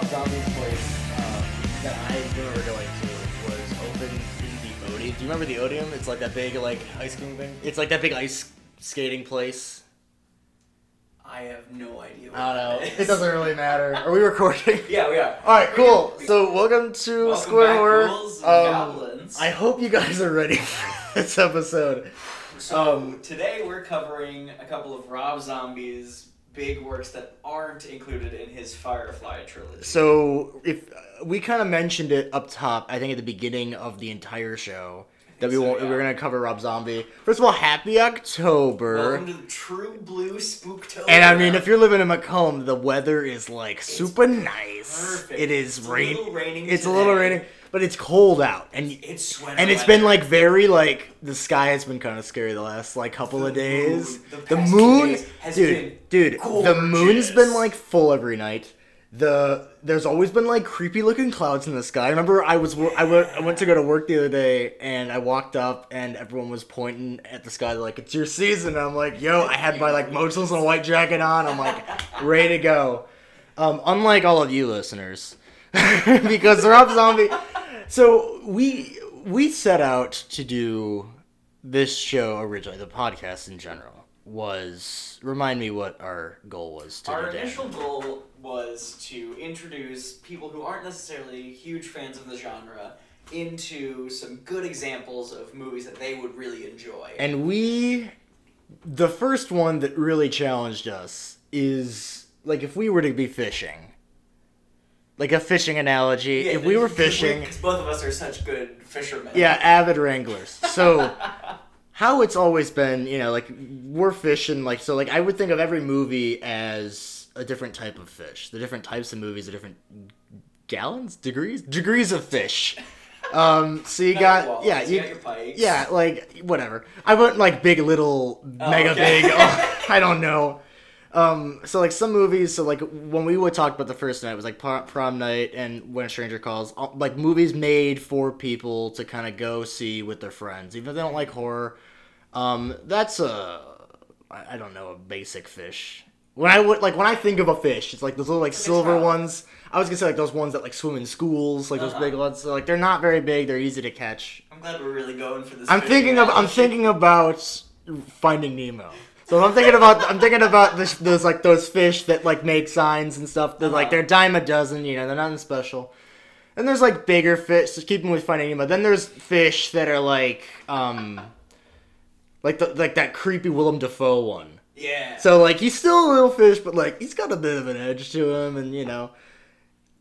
this Rob Zombie's place um, that I remember going to was open in the Odeum. Do you remember the Odeum? It's like that big like ice cream thing. It's like that big ice skating place. I have no idea. What I don't know. It doesn't really matter. Are we recording? Yeah, we are. All right, cool. So welcome to Welcome Square back, Horror. ghouls and Um, goblins. I hope you guys are ready for this episode. So um, today we're covering a couple of Rob Zombie's big works that aren't included in his Firefly trilogy. So if uh, we kind of mentioned it up top, I think at the beginning of the entire show that we so, won't, yeah. we're gonna cover Rob Zombie. First of all, happy October. Welcome to the True Blue Spooktober. And I mean, if you're living in Macomb, the weather is like super nice. perfect. It is It's a rain. It's a little today. raining, but it's cold out, and it's sweater and it's weather. been like very like the sky has been kind of scary the last like couple The of days. moon, the the moon, dude, been dude, the moon's been like full every night. The there's always been like creepy looking clouds in the sky. I remember I was I went I went to go to work the other day and I walked up and everyone was pointing at the sky like it's your season. And I'm like, yo, I had my like motionless and a white jacket on. I'm like ready to go. Um, unlike all of you listeners, because Rob Zombie. So we we set out to do this show originally, the podcast in general was remind me what our goal was to Our initial goal was to introduce people who aren't necessarily huge fans of the genre into some good examples of movies that they would really enjoy. And we, the first one that really challenged us is like if we were to be fishing, like a fishing analogy. Yeah, if we were fishing, because both of us are such good fishermen. yeah, avid wranglers. So how it's always been, you know, like we're fishing, like so, like I would think of every movie as a different type of fish. The different types of movies are different gallons, degrees, degrees of fish. Um, so you Got walls, yeah, you you, got yeah, like whatever. I went like big, little, mega okay. big. oh, I don't know. Um, so like some movies, so like when we would talk about the first night, it was like prom, prom night and When a Stranger Calls, all- like movies made for people to kind of go see with their friends, even if they don't like horror. Um, that's a I don't know, a basic fish. When I would like when I think of a fish, it's like those little like silver trout. ones. I was gonna say like those ones that like swim in schools, like those Uh-huh. big ones. So like they're not very big, they're easy to catch. I'm glad we're really going for this. I'm thinking of I'm thinking about Finding Nemo. So I'm thinking about I'm thinking about this, those like those fish that like make signs and stuff. They're like Uh-huh. they're a dime a dozen, you know, they're nothing special. And there's like bigger fish. So keeping with Finding Nemo. Then there's fish that are like um like the like that creepy Willem Dafoe one. Yeah. So like he's still a little fish, but like he's got a bit of an edge to him, and you know.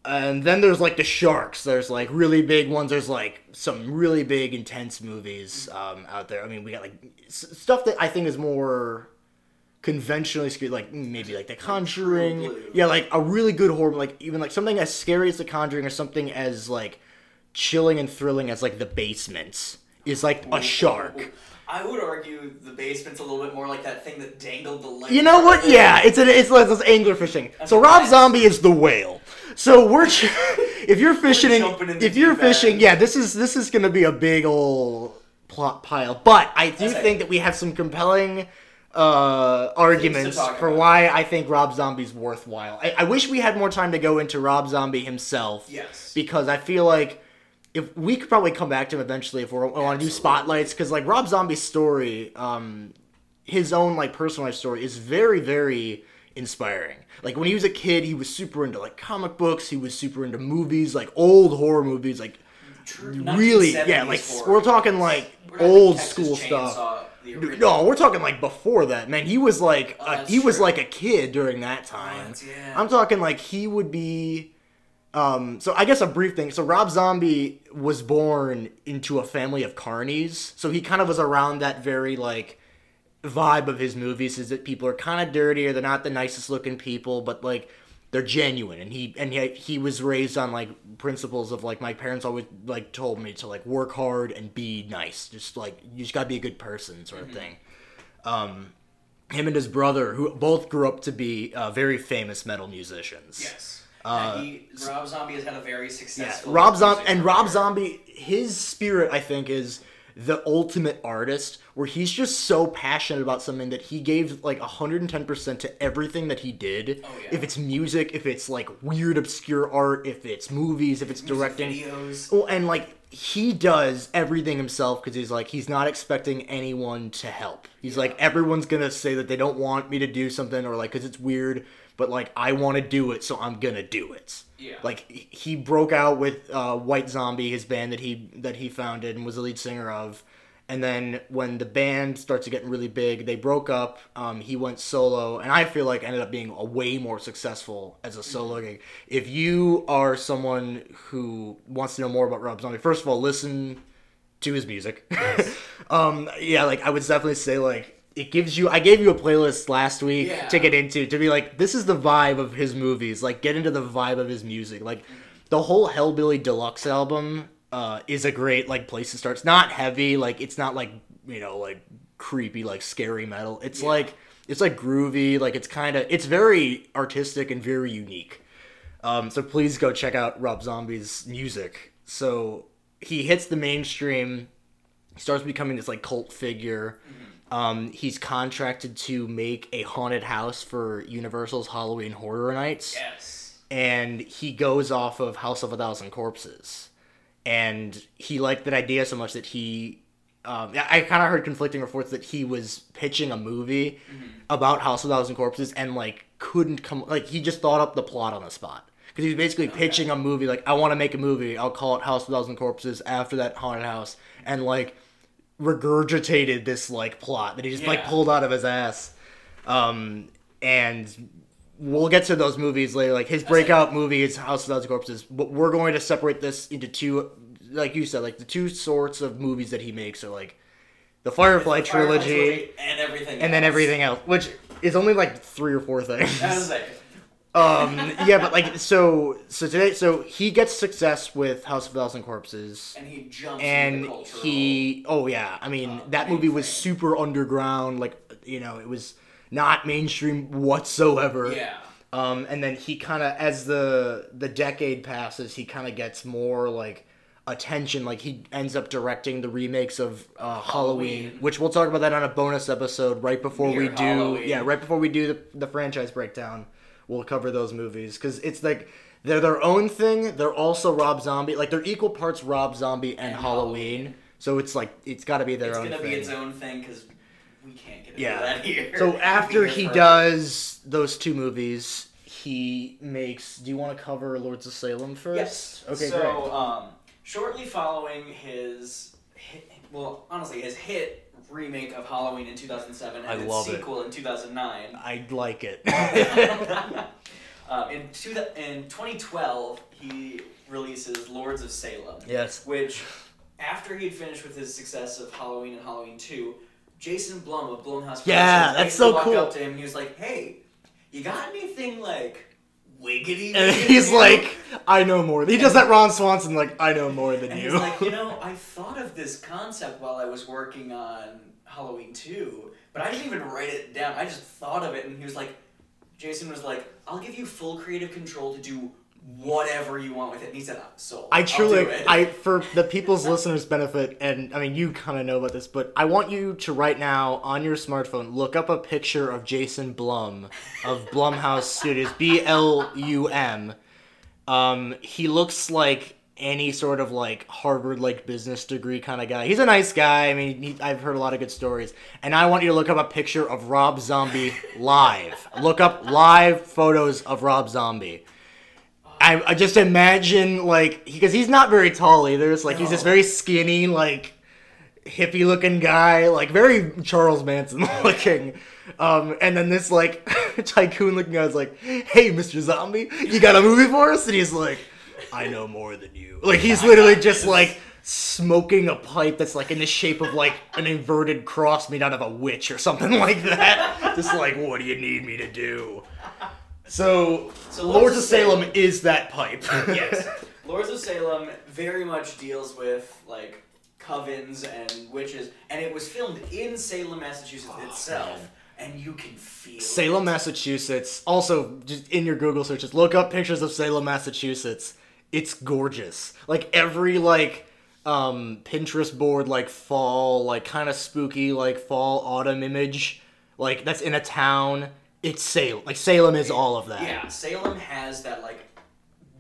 And then there's like the sharks. There's like really big ones. There's like some really big, intense movies um, out there. I mean, we got like s- stuff that I think is more conventionally scary, like mm, maybe like The Conjuring. Yeah, like a really good horror, like even like something as scary as The Conjuring, or something as like chilling and thrilling as like The Basements is like a shark. I would argue the basement's a little bit more like that thing that dangled the leg. You know what? Yeah, it's an, it's like this angler fishing. So Rob. Zombie is the whale. So we're ch- if you're fishing, in- jumping in the if you're end. fishing, yeah, this is this is gonna be a big old plot pile. But I do Okay. think that we have some compelling uh, arguments for about. why I think Rob Zombie's worthwhile. I, I wish we had more time to go into Rob Zombie himself. Yes. Because I feel like if we could probably come back to him eventually if we want to do spotlights because like Rob Zombie's story, um, his own like personal life story is very very inspiring. Like when he was a kid, he was super into like comic books. He was super into movies, like old horror movies, like True. really, yeah. Like horror we're talking like We're old school stuff. The original. No, we're talking like before that, man. He was like Oh, he was like a kid during that time. that's- yeah. I'm talking like he would be. Um, so I guess a brief thing. So Rob Zombie was born into a family of carnies, so he kind of was around that very like vibe of his movies is that people are kind of dirty or they're not the nicest looking people, but like they're genuine. And he and he, he was raised on like principles of like my parents always like told me to like work hard and be nice, just like you just gotta be a good person sort of thing. Um, him and his brother, who both grew up to be uh, very famous metal musicians. Yes. Uh, yeah, he, Rob Zombie has had a very Yeah, successful. Rob Zombie and Rob. Zombie, his spirit, I think, is the ultimate artist where he's just so passionate about something that he gave like 110% to everything that he did. Oh, yeah. If it's music, if it's like weird obscure art, if it's movies, if it's directing. videos. Well, and like he does everything himself because he's like he's not expecting anyone to help. He's like everyone's gonna say that they don't want me to do something or like because it's weird, but like I want to do it, so I'm gonna do it. Yeah. Like he- broke out with uh, White Zombie, his band that he that he founded and was the lead singer of. And then when the band starts to get really big, they broke up. Um, he went solo, and I feel like ended up being a way more successful as a solo gig. If you are someone who wants to know more about Rob Zombie, first of all, listen to his music. um, yeah, like I would definitely say like it gives you. I gave you a playlist last week Yeah. to get into to be like this is the vibe of his movies. Like get into the vibe of his music. Like the whole Hellbilly Deluxe album uh, is a great like place to start. It's not heavy. Like it's not like you know like creepy like scary metal. It's Yeah. like it's like groovy. Like it's kind of it's very artistic and very unique. Um, so please go check out Rob Zombie's music. So he hits the mainstream, starts becoming this like cult figure. Um, he's contracted to make a haunted house for Universal's Halloween Horror Nights. Yes. and he goes off of House of a Thousand Corpses, and he liked that idea so much that he. Um, I kind of heard conflicting reports that he was pitching a movie about House of a Thousand Corpses and like couldn't come like he just thought up the plot on the spot. Because he was basically pitching a movie like I want to make a movie. I'll call it House of a Thousand Corpses after that haunted house. And like regurgitated this like plot that he just like pulled out of his ass um and we'll get to those movies later. Like his breakout movie is House of Thousand Corpses, but we're going to separate this into two, like you said, like the two sorts of movies that he makes are like the Firefly Firefly trilogy and everything. and then everything else, which is only like three or four things. I was like, um, yeah, but like so, so today, so he gets success with House of Thousand Corpses. and he jumps And into the cultural. he, oh yeah, I mean uh, that movie was super underground, like you know, it was not mainstream whatsoever. Yeah. Um, and then he kind of, as the the decade passes, he kind of gets more like attention. Like he ends up directing the remakes of uh, Halloween, Halloween. which we'll talk about that on a bonus episode right before we do. Halloween. Yeah, right before we do the the franchise breakdown. We'll cover those movies because it's like they're their own thing. They're also Rob Zombie. Like they're equal parts Rob Zombie and, And Halloween. Halloween. So it's like it's got to be their It's own It's gonna thing. be its own thing because we can't get into Yeah. that here. So after he forever. does those two movies, he makes. Do you want to cover Lords of Salem first? Yes. Okay, so, great. um, shortly following his, hit, well, honestly, his hit remake of Halloween in 2007 and I its love it. sequel in 2009. I like it. um, in, two, in 2012, he releases Lords of Salem. yes. Which, after he'd finished with his success of Halloween and Halloween 2, Jason Blum of Blumhouse Yeah, Productions that's so walked cool. up to him. He was like, "Hey, you got anything like wiggity?" And he's like, I know more. He does that Ron Swanson like, I know more than And you. he's like, you know, I thought of this concept while I was working on Halloween 2, but I didn't even write it down. I just thought of it, and he was like, Jason was like, I'll give you full creative control to do whatever you want with it. And he said, so I truly. I for the people's listeners' benefit, and I mean you kind of know about this, but I want you to right now on your smartphone look up a picture of Jason Blum of Blumhouse Studios, B L U M. Um, he looks like any sort of like Harvard like business degree kind of guy. He's a nice guy. I mean, he, I've heard a lot of good stories, and I want you to look up a picture of Rob Zombie live. look up live photos of Rob Zombie. I, I just imagine like because he's not very tall either. It's like he's this very skinny, like hippie looking guy, like very Charles Manson looking. Um, and then this like tycoon looking guy is like, "Hey, Mr. Zombie, you got a movie for us?" And he's like, "I know more than you." Like he's literally just like smoking a pipe that's like in the shape of like an inverted cross made out of a witch or something like that. just like, what do you need me to do? So, So Lords of Salem is that pipe. yes. Lords of Salem very much deals with like covens and witches, and it was filmed in Salem, Massachusetts itself, man. and you can feel Salem, it. Massachusetts. Also, just in your Google searches, look up pictures of Salem, Massachusetts. It's gorgeous. Like every like um Pinterest board like fall, like kind of spooky like fall autumn image, like that's in a town. It's Salem. Like Salem is all of that. Yeah, Salem has that like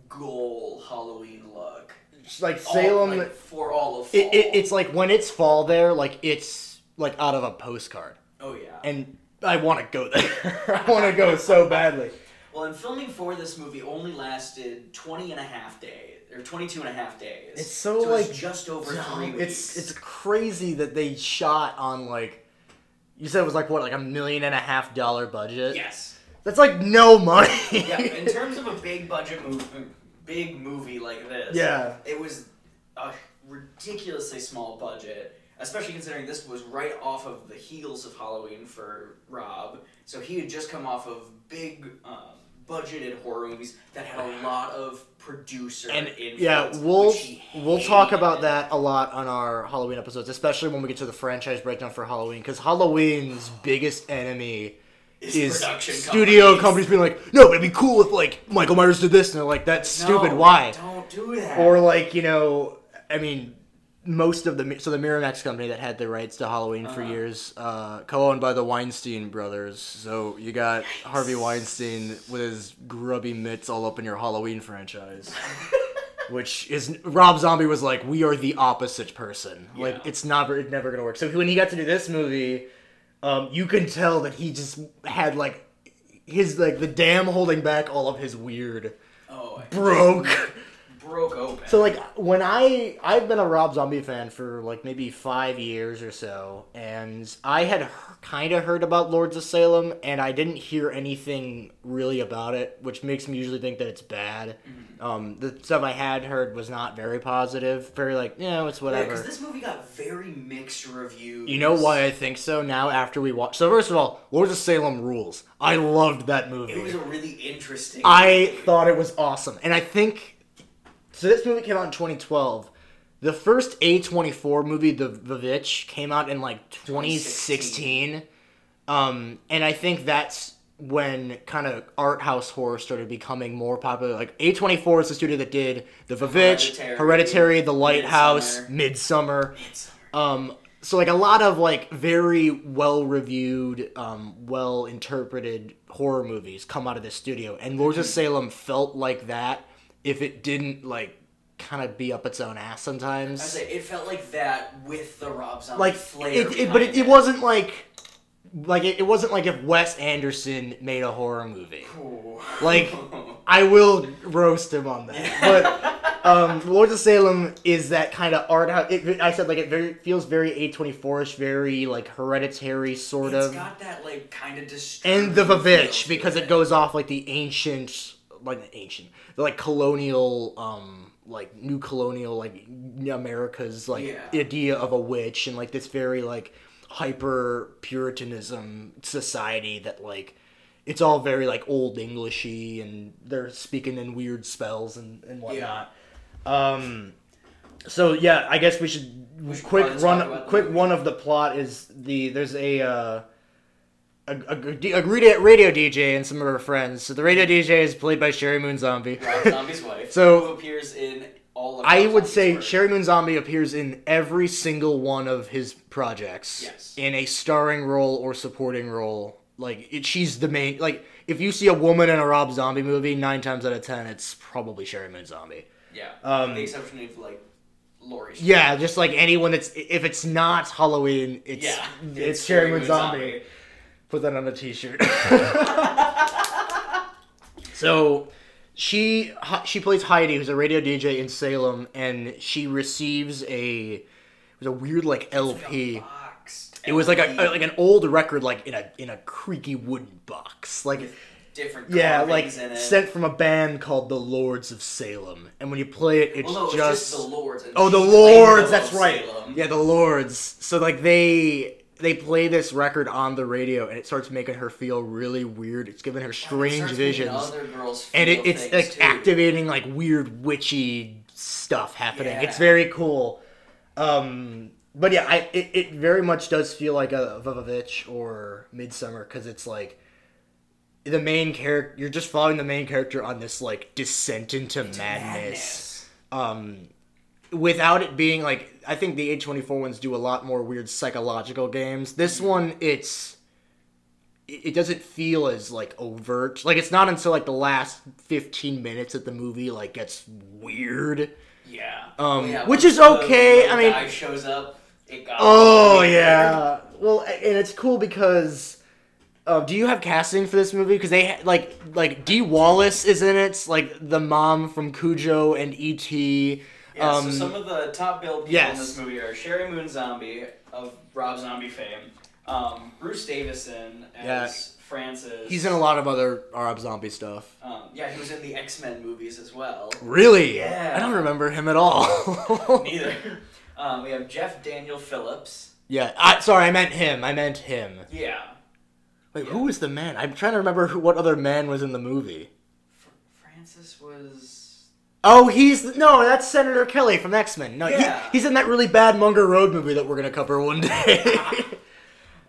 goal Halloween look. It's like All- Salem. like, for all of fall. it, it, it's like when it's fall there, like it's like out of a postcard, oh yeah. and I want to go there. I want to go so badly. well, and filming for this movie only lasted 20 and a half days or 22 and a half days. It's so, it's like, just over three weeks. It's it's crazy that they shot on like you said it was like what like a million and a half dollar budget. yes. That's like no money. Yeah, in terms of a big budget movie, big movie like this. Yeah. It was a ridiculously small budget, especially considering this was right off of the heels of Halloween for Rob. So he had just come off of big um, budgeted horror movies that had a lot of producer and yeah, we'll we'll talk about that a lot on our Halloween episodes, especially when we get to the franchise breakdown for Halloween, because Halloween's biggest enemy Is is production studio companies. companies being like, no, it'd be cool if like Michael Myers did this, and they're like, that's stupid. No, Why? Don't do that. Or like you know, I mean, most of the so the Miramax company that had the rights to Halloween for Uh-huh. years, uh, co-owned by the Weinstein brothers. So you got Harvey Weinstein with his grubby mitts all up in your Halloween franchise. Which is Rob Zombie was like, we are the opposite person. Like it's never it's never gonna work. So when he got to do this movie, um, you can tell that he just had like his like the dam holding back all of his weird oh, broke. Broke open. So like when I I've been a Rob Zombie fan for like maybe five years or so, and I had kind of heard about Lords of Salem, and I didn't hear anything really about it, which makes me usually think that it's bad. Um, the stuff I had heard was not very positive, very like you know it's Yeah, whatever. because this movie got very mixed reviews. you know why I think so now after we watch. So first of all, Lords of Salem rules. I loved that movie. It was a really interesting. I movie. thought it was awesome. And I think so this movie came out in 2012. The first A24 movie, The Vivitch, came out in like 2016. Um, and I think that's when kind of art house horror started becoming more popular. Like A24 is the studio that did The Vivitch, Hereditary, Hereditary, The Lighthouse, Midsommar. Midsummer. Um, so like a lot of like very well reviewed, um, well interpreted horror movies come out of this studio, and Lords of Salem felt like that. If it didn't like kind of be up its own ass I sometimes, say it felt like that with the Rob Zombie like flair. it, it but it, it wasn't like like it, it wasn't like if Wes Anderson made a horror movie. Ooh. Like I will roast him on that, but um, Lords of Salem is that kind of art house. It, I said like it very feels very A24ish, very like hereditary sort It's of, got that like kind of disturbing. and the feel Vivitch because it goes off like the ancient, like the ancient, the like colonial, um, like new colonial like America's like Yeah. idea of a witch and like this very like hyper puritanism society that like it's all very like old Englishy and they're speaking in weird spells and, and whatnot. Um so yeah, I guess we should, should quick run talk about the quick one of the plot is the there's a uh a, a, a radio radio DJ and some of her friends. So the radio DJ is played by Sheri Moon Zombie. Rob Zombie's wife. So- who appears in all of. I would say work. Sheri Moon Zombie appears in every single one of his projects. Yes. In a starring role or supporting role. Like it, she's the main. Like if you see a woman in a Rob Zombie movie, nine times out of ten, it's probably Sheri Moon Zombie. Yeah. um, the exception of like Laurie. Yeah, just like anyone that's if it's not Halloween, it's Yeah. it's, Sheri Moon Zombie. Put that on a T-shirt. so, she she plays Heidi, who's a radio DJ in Salem, and she receives a it was a weird like LP. It was like a, like an old record, like in a in a creaky wooden box, like with different. yeah, like in it. sent from a band called the Lords of Salem. And when you play it, it's Well, no, it's just, just the Lords. and oh the Lords. That's Salem. right. Yeah, the Lords. So like they they play this record on the radio, and it starts making her feel really weird. It's giving her strange visions, and it, it's like too. activating like weird witchy stuff happening. Yeah. It's very cool. Um, but yeah, I it, it very much does feel like a Vivitch or Midsommar because it's like the main character. You're just following the main character on this like descent into, madness. Madness. Um, without it being like I think the A24 ones do a lot more weird psychological games. This one it's it doesn't feel as like overt. Like it's not until like the last 15 minutes that the movie like gets weird. Yeah. Um, Yeah, which is okay, The, I mean- guy shows up. It got Oh weird. yeah. Well, and it's cool because uh, do you have casting for this movie? Because they like like Dee Wallace is in it, like the mom from Cujo and E E.T. Yeah, um, so some of the top billed people yes. in this movie are Sheri Moon Zombie of Rob Zombie fame, um, Bruce Davison as Yeah. Francis. He's in a lot of other Rob Zombie stuff. Um, yeah, he was in the X Men movies as well. Really? Yeah. I don't remember him at all. Neither. Um, we have Jeff Daniel Phillips. yeah. I, sorry, I meant him. I meant him. Yeah. Wait, Yeah. who was the man? I'm trying to remember who, what other man was in the movie. Fr- Francis was. Oh, he's no, that's Senator Kelly from X Men. No, Yeah. he, he's in that really bad Munger Road movie that we're gonna cover one day.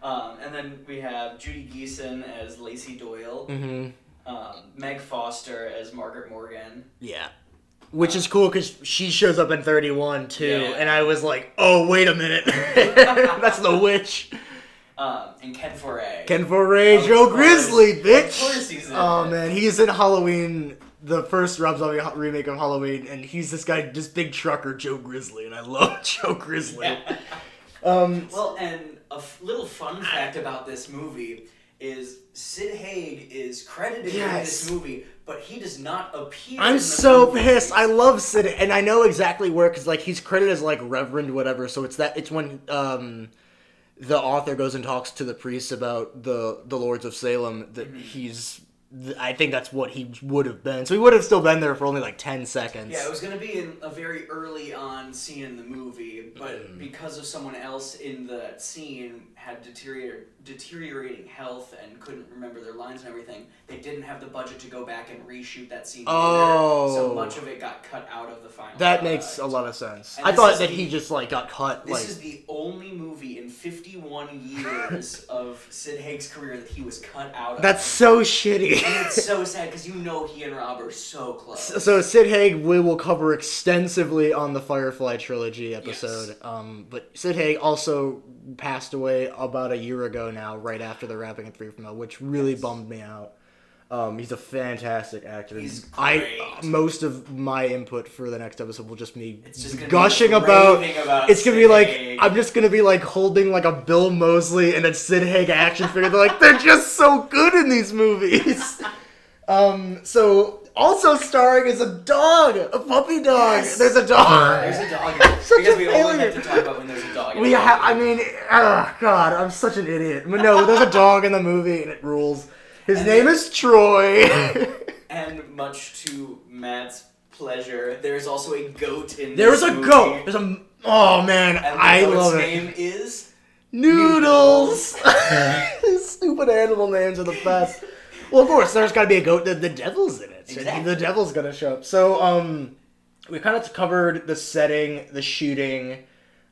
Um, and then we have Judy Geeson as Lacey Doyle. hmm Um, Meg Foster as Margaret Morgan. Yeah. Which is cool because she shows up in 31 too, Yeah. and I was like, oh, wait a minute. That's the witch. Um, and Ken Foree. Ken Foree, Of Joe. Grizzly, Of bitch. course he's in oh, it. man. He's in Halloween, the first Rob Zombie remake of Halloween, and he's this guy, this big trucker, Joe Grizzly, and I love Joe Grizzly. Yeah. Um, Well, and a f- little fun fact about this movie is Sid Haig is credited in this movie, but he does not appear. I'm the so movie. pissed. I love Sid, and I know exactly where because like he's credited as like Reverend whatever. So it's that it's when um the author goes and talks to the priest about the the Lords of Salem that Mm-hmm. he's. Th- I think that's what he would have been. So he would have still been there for only like ten seconds. Yeah, it was gonna be in a very early on scene in the movie, but Mm. because of someone else in the scene had deterior- deteriorating health and couldn't remember their lines and everything, they didn't have the budget to go back and reshoot that scene. Oh. later, so much of it got cut out of the final. that product. makes a lot of sense. And I this thought is that the- he just like got cut. This like is the only movie in 51 years of Sid Haig's career that he was cut out of. that's so shitty. and it's so sad because you know he and Rob are so close. So Sid Haig we will cover extensively on the Firefly trilogy episode. Um, but Sid Haig also passed away about a year ago now, right after the wrapping of Three from Hell, which really Yes. bummed me out. Um, he's a fantastic actor. He's I great. most of my input for the next episode will just be It's just gushing about. about It's gonna be like Haig. I'm just gonna be like holding like a Bill Moseley and a Sid Haig action figure. They're like they're just so good in these movies. Um, so also starring is a dog, a puppy dog. Yes. There's a dog. There's a dog. Such because a we only failure. have to talk about when there's a dog We have. I mean, oh god, I'm such an idiot. But no, there's a dog in the movie and it rules. His And name then- is Troy. And much to Matt's pleasure, there's also a goat in There's a movie. goat. There's a. Oh man, And the I goat's love it. name is Noodles. Stupid animal names are the best. Well, of course, there's got to be a goat. The, the devil's in it. Exactly. The devil's gonna show up. So, um, we kind of covered the setting, the shooting.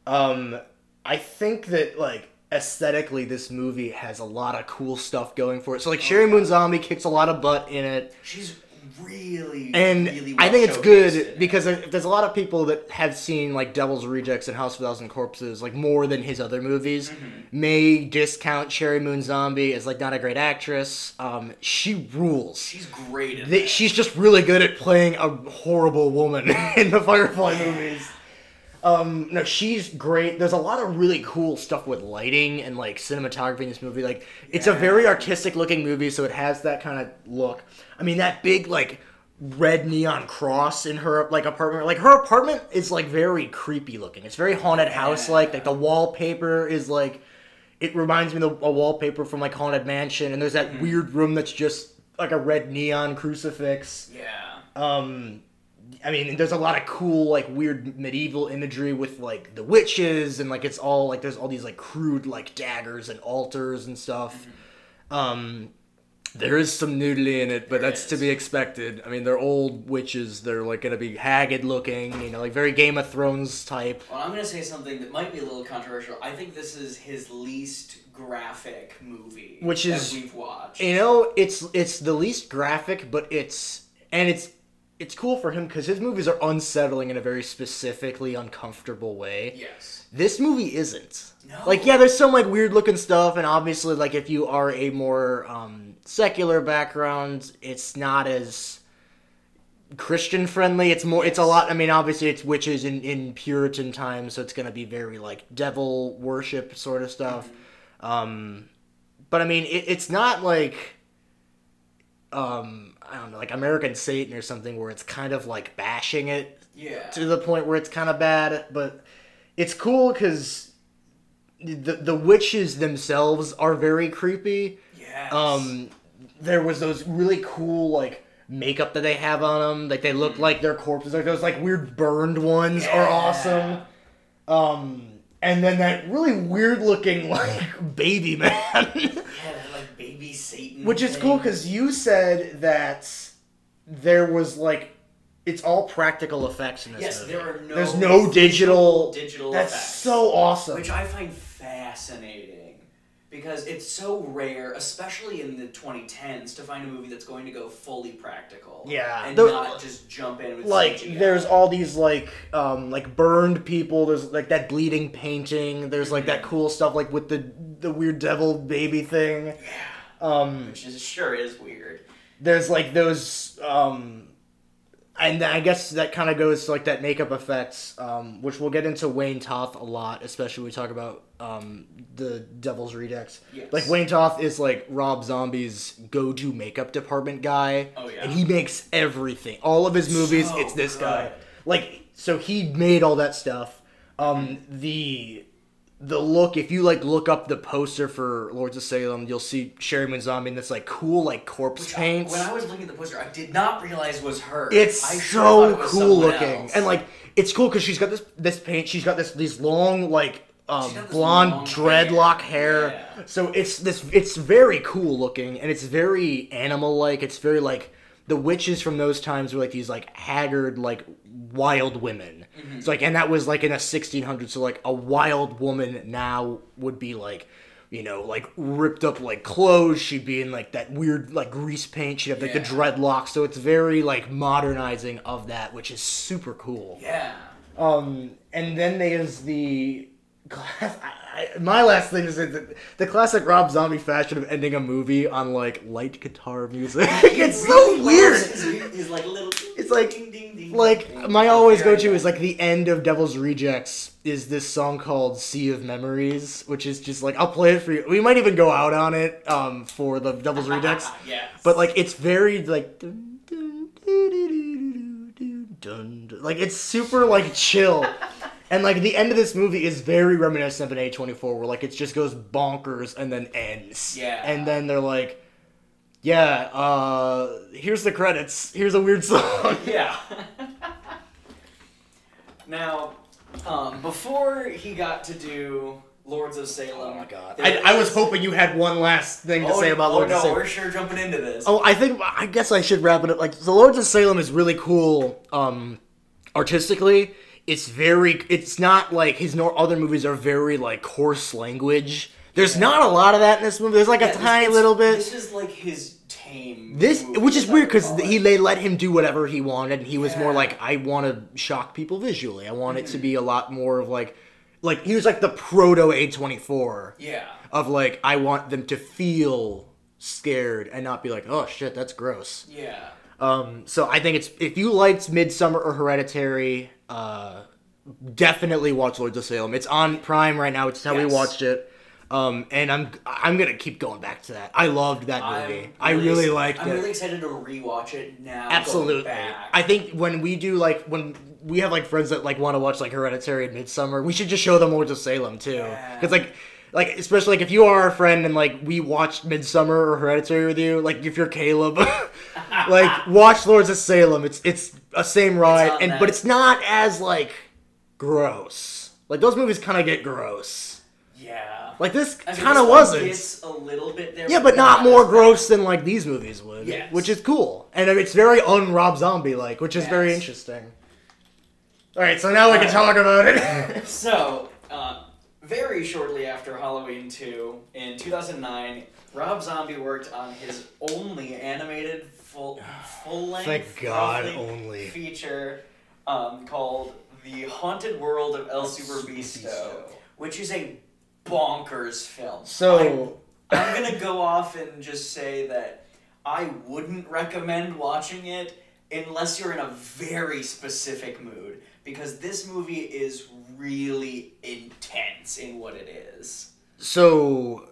Um, I think that like aesthetically, this movie has a lot of cool stuff going for it. So, like, Sheri Moon Zombie kicks a lot of butt in it. She's really And really I think it's good because there- there's a lot of people that have seen like Devil's Rejects and House of a Thousand Corpses like more than his other movies. Mm-hmm. May discount Sheri Moon Zombie as like not a great actress. Um, she rules. she's great she's just really good at playing a horrible woman in the Firefly movies. Um, no, she's great. There's a lot of really cool stuff with lighting and like cinematography in this movie. Like, it's a very artistic looking movie, so it has that kind of look. I mean, that big like red neon cross in her like apartment. Like her apartment is like very creepy looking. It's very haunted house like. Like the wallpaper is like it reminds me of a wallpaper from like haunted mansion. And there's that weird room that's just like a red neon crucifix. yeah. Um, I mean, there's a lot of cool, like, weird medieval imagery with, like, the witches, and, like, it's all, like, there's all these, like, crude, like, daggers and altars and stuff. Um, there is some nudity in it, but There that's to be expected. I mean, they're old witches. They're, like, gonna be haggard looking, you know, like, very Game of Thrones type. Well, I'm gonna say something that might be a little controversial. I think this is his least graphic movie, Which that is- we've watched. You know, it's it's the least graphic, but it's and it's it's cool for him because his movies are unsettling in a very specifically uncomfortable way. Yes. This movie isn't. No. Like, yeah, there's some like weird looking stuff, and obviously, like if you are a more um, secular background, it's not as Christian friendly. It's more. It's a lot. I mean, obviously, it's witches in in Puritan times, so it's gonna be very like devil worship sort of stuff. Um, but I mean, it, it's not like um, I don't know, like American Satan or something, where it's kind of like bashing it Yeah. to the point where it's kind of bad, but it's cool because the the witches themselves are very creepy. Yes. Um, there was those really cool like makeup that they have on them, like they look like their corpses. Like those like weird burned ones are awesome. Um, and then that really weird looking like baby man. Yeah, that like baby Satan. Which is thing. cool because you said that there was like it's all practical effects in this Yes, movie. there are no There's no digital. digital That's effects. so awesome. which I find fascinating because it's so rare, especially in the 2010s, to find a movie that's going to go fully practical. Yeah. and The- not just jump in with like CGI. there's all these like um like burned people. There's like that bleeding painting. There's like Mm-hmm. that cool stuff like with the the weird devil baby thing. Um, which is sure is weird. there's like those um and I guess that kind of goes to like that makeup effects, um, which we'll get into Wayne Toth a lot, especially when we talk about um, the Devil's Rejects. Yes. Like Wayne Toth is like Rob Zombie's go-to makeup department guy, Oh, yeah. and he makes everything. All of his movies, So it's this guy. Like so, he made all that stuff. Um, the the look if you like look up the poster for Lords of Salem, you'll see Sheri Zombie in this like cool like corpse paints. When I was looking at the poster, I did not realize was her. It's I sure so it cool looking, else. and like it's cool because she's got this this paint. She's got this these long like um, She's got this blonde long dreadlock hair. hair. Yeah. So it's this it's very cool looking, and it's very animal like. It's very like the witches from those times were like these like haggard like wild women. Mm-hmm. It's like and that was like in a 1600s. So like a wild woman now would be like. You know, like ripped up like clothes. She'd be in like that weird like grease paint. She'd have like the dreadlocks. So it's very like modernizing of that, which is super cool. yeah. Um, and then there's the class. I, I, my last thing is that the, the classic Rob Zombie fashion of ending a movie on like light guitar music. it's so weird. his- like little. It's like- ding, ding, ding, Like my always go to is like the end of Devil's Rejects is this song called Sea of Memories, which is just like I'll play it for you. We might even go out on it um for the Devil's Rejects. yes. But like it's very like dun, dun, dun, dun, dun, dun, dun. like it's super like chill. And like the end of this movie is very reminiscent of an A24 where like it just goes bonkers and then ends. Yeah. And then they're like yeah, uh here's the credits. Here's a weird song. Yeah. now, um, before he got to do Lords of Salem. Oh my god. I, I was is- hoping you had one last thing to Oh, say about oh, Lords no, of Salem. Oh no, we're sure jumping into this. Oh, I think I guess I should wrap it up. Like the Lords of Salem is really cool, um, artistically. It's very. It's not like his nor other movies are very like coarse language. There's not a lot of that in this movie. There's like Yeah, a tiny little bit. This is like his tame. This, which is weird because he they let him do whatever he wanted, and he was more like, I want to shock people visually. I want it to Mm-hmm. be a lot more of like, like he was like the proto A twenty four Yeah. of like I want them to feel scared and not be like, oh shit, that's gross. Yeah. Um, so I think it's if you liked Midsommar or Hereditary, uh, definitely watch Lords of Salem. It's on Prime right now. It's how we watched it. Um, and I'm I'm gonna keep going back to that. I loved that movie. I'm I really ex- liked I'm it. really excited to rewatch it now. Absolutely. I think when we do like when we have like friends that like want to watch like Hereditary and Midsommar, we should just show them Lords of Salem too. Yeah. Because like like especially like if you are our friend and like we watched Midsommar or Hereditary with you, like if you're Caleb, like watch Lords of Salem. It's it's a same ride, and that- but it's not as like gross. Like those movies kind of get gross. yeah. Like this I mean, kind of wasn't. Gets a little bit there. Yeah, but not more bad. gross than like these movies would. Yes. Which is cool. And it's very un Rob Zombie like, which is very interesting. Alright, so now we can talk about it. So, uh, very shortly after Halloween 2, in 2009, Rob Zombie worked on his only animated full full length. Thank God only feature um, called "The Haunted World of El Super Super Beasto," Beasto. which is a bonkers film. So I, I'm gonna go off and just say that I wouldn't recommend watching it unless you're in a very specific mood because this movie is really intense in what it is. so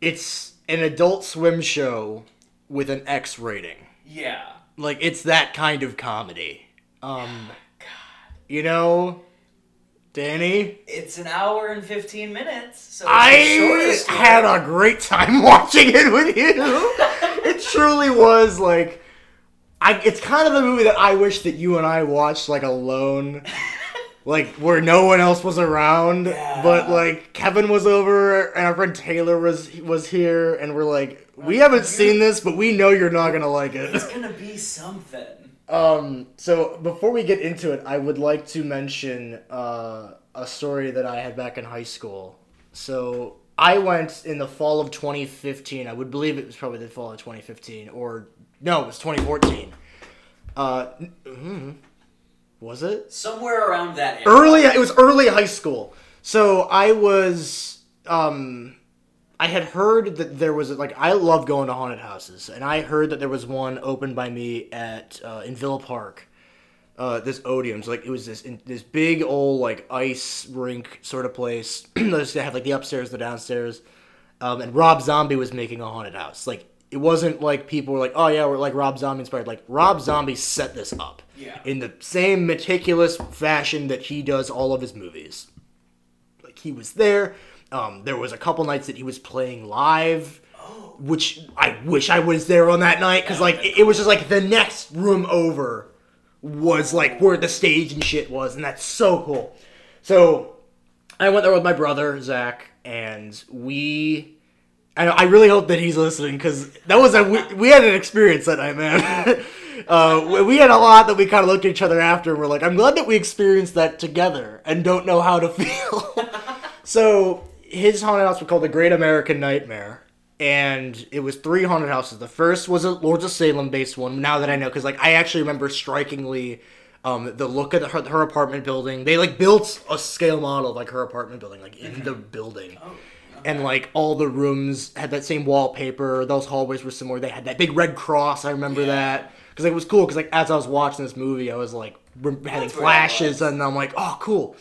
it's an adult swim show with an X rating. Yeah. Like it's that kind of comedy. Um God. you know, Danny, It's an hour and 15 minutes, so I had a great time watching it with you. it truly was like I it's kind of the movie that I wish that you and I watched like alone. Like where no one else was around, Yeah. but like Kevin was over and our friend Taylor was was here, and we're like, we haven't seen this, but we know you're not gonna like it. It's gonna be something. Um, so before we get into it, I would like to mention uh, a story that I had back in high school. So I went in the fall of 2015. I would believe it was probably the fall of 2015, or no, it was 2014. Uh, mhm. Was it? Somewhere around that area. early it was early high school. So i was um i had heard that there was like i love going to haunted houses and i heard that there was one opened by me at uh, in villa park uh, this Odeum's like it was this in, this big old like ice rink sort of place. They had like the upstairs the downstairs. Um, and rob zombie was making a haunted house. Like it wasn't like people were like oh yeah we're like rob zombie inspired like rob zombie set this up Yeah. in the same meticulous fashion that he does all of his movies. Like he was there. Um, there was a couple nights that he was playing live, which I wish I was there on that night because like it, it was just like the next room over was like where the stage and shit was, and that's so cool. So I went there with my brother Zach, and we. I, I really hope that he's listening because that was a we, we had an experience that night, man. uh, we- had a lot that we kind of looked at each other after and we're like, I'm glad that we experienced that together and don't know how to feel. so his haunted house was called the Great American Nightmare, and it was three haunted houses. The first was a Lords of Salem based one. Now that I know, because like I actually remember strikingly. Um, the look of her, her apartment building, they like built a scale model of like her apartment building, like in the building Oh, and like all the rooms had that same wallpaper. Those hallways were similar. They had that big red cross. I remember Yeah. that because it was cool. Because like as I was watching this movie, I was like having That's flashes, and I'm like, oh, cool.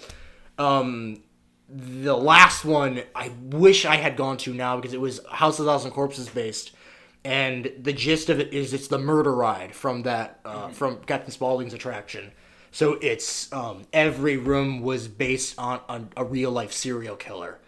Um, the last one I wish I had gone to now because it was House of Thousand Corpses based, and the gist of it is it's the murder ride from that uh, from Captain Spaulding's attraction. So it's um, every room was based on, on a real life serial killer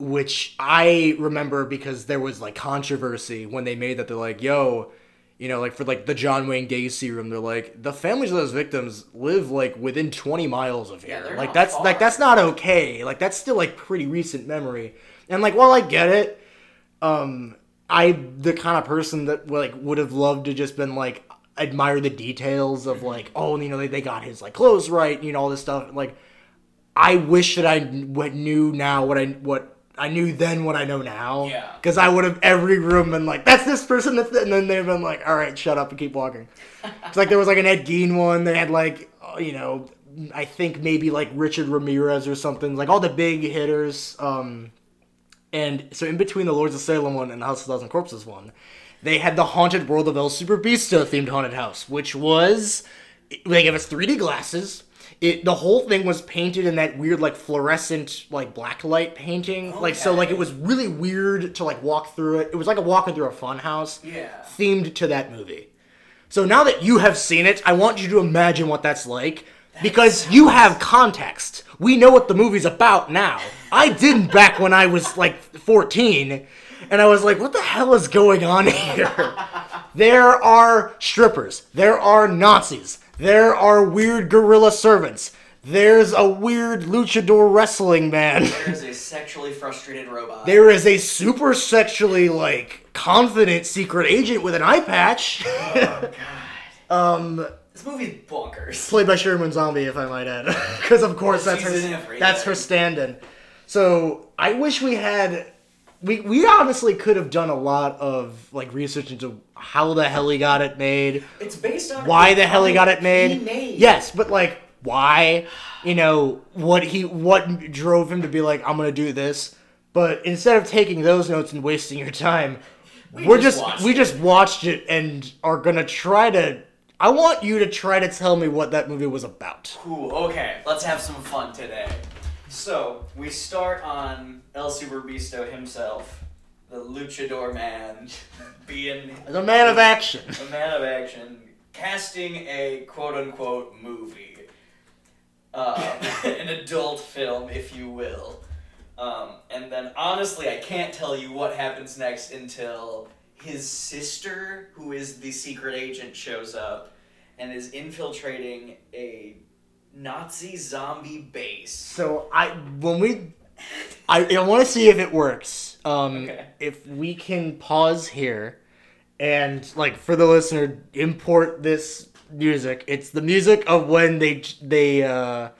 which I remember because there was like controversy when they made that. They're like, yo, you know, like for like the John Wayne Gacy room, they're like, the families of those victims live like within 20 miles of here. they're like that's far. like that's not okay. Like that's still like pretty recent memory. And like while I get it, um, I the kind of person that like would have loved to just been like admire the details of like oh you know they, they got his like clothes right you know all this stuff like I wish that I knew now what I what I knew then what I know now. Yeah. Because I would have every room been like, that's this person, that's that, and then they've been like, all right, shut up and keep walking. it's like there was like an Ed Gein one. They had like, uh, you know, I think maybe like Richard Ramirez or something, like all the big hitters. Um, and so in between the Lords of Salem one and the House of Thousand Corpses one, they had the Haunted World of El Superbeasto themed haunted house, which was they gave us 3D glasses. It the whole thing was painted in that weird like fluorescent like black light painting. Like so like it was really weird to like walk through it. It was like a walking through a funhouse. Yeah. Themed to that movie. So now that you have seen it, I want you to imagine what that's like because you have context. We know what the movie's about now. I didn't back when I was like 14 and I was like, what the hell is going on here? There are strippers. There are Nazis. There are weird gorilla servants. There's a weird luchador wrestling man. There's a sexually frustrated robot. There is a super sexually like confident secret agent with an eye patch, Oh god. um, This movie's bonkers. played by Sherman Zombie, if I might add, because of course that's her that's her stand-in. So I wish we had we we honestly could have done a lot of like research into how the hell he got it made, It's based on why the hell he got it made. Made. Yes, but like why? You know what he what drove him to be like I'm gonna do this. But instead of taking those notes and wasting your time, We are just just, we it. just watched it and are gonna try to. I want you to try to tell me what that movie was about. Cool. Okay, let's have some fun today. So we start on El Superbeasto himself, the luchador man, being The man of action. a man of action, casting a quote unquote movie, um, an adult film, if you will. Um, and then honestly, I can't tell you what happens next until his sister, who is the secret agent, shows up and is infiltrating a Nazi zombie base. So I when we I, I want to see if it works. Um, Okay. If we can pause here and like for the listener import this music. It's the music of when they they uh,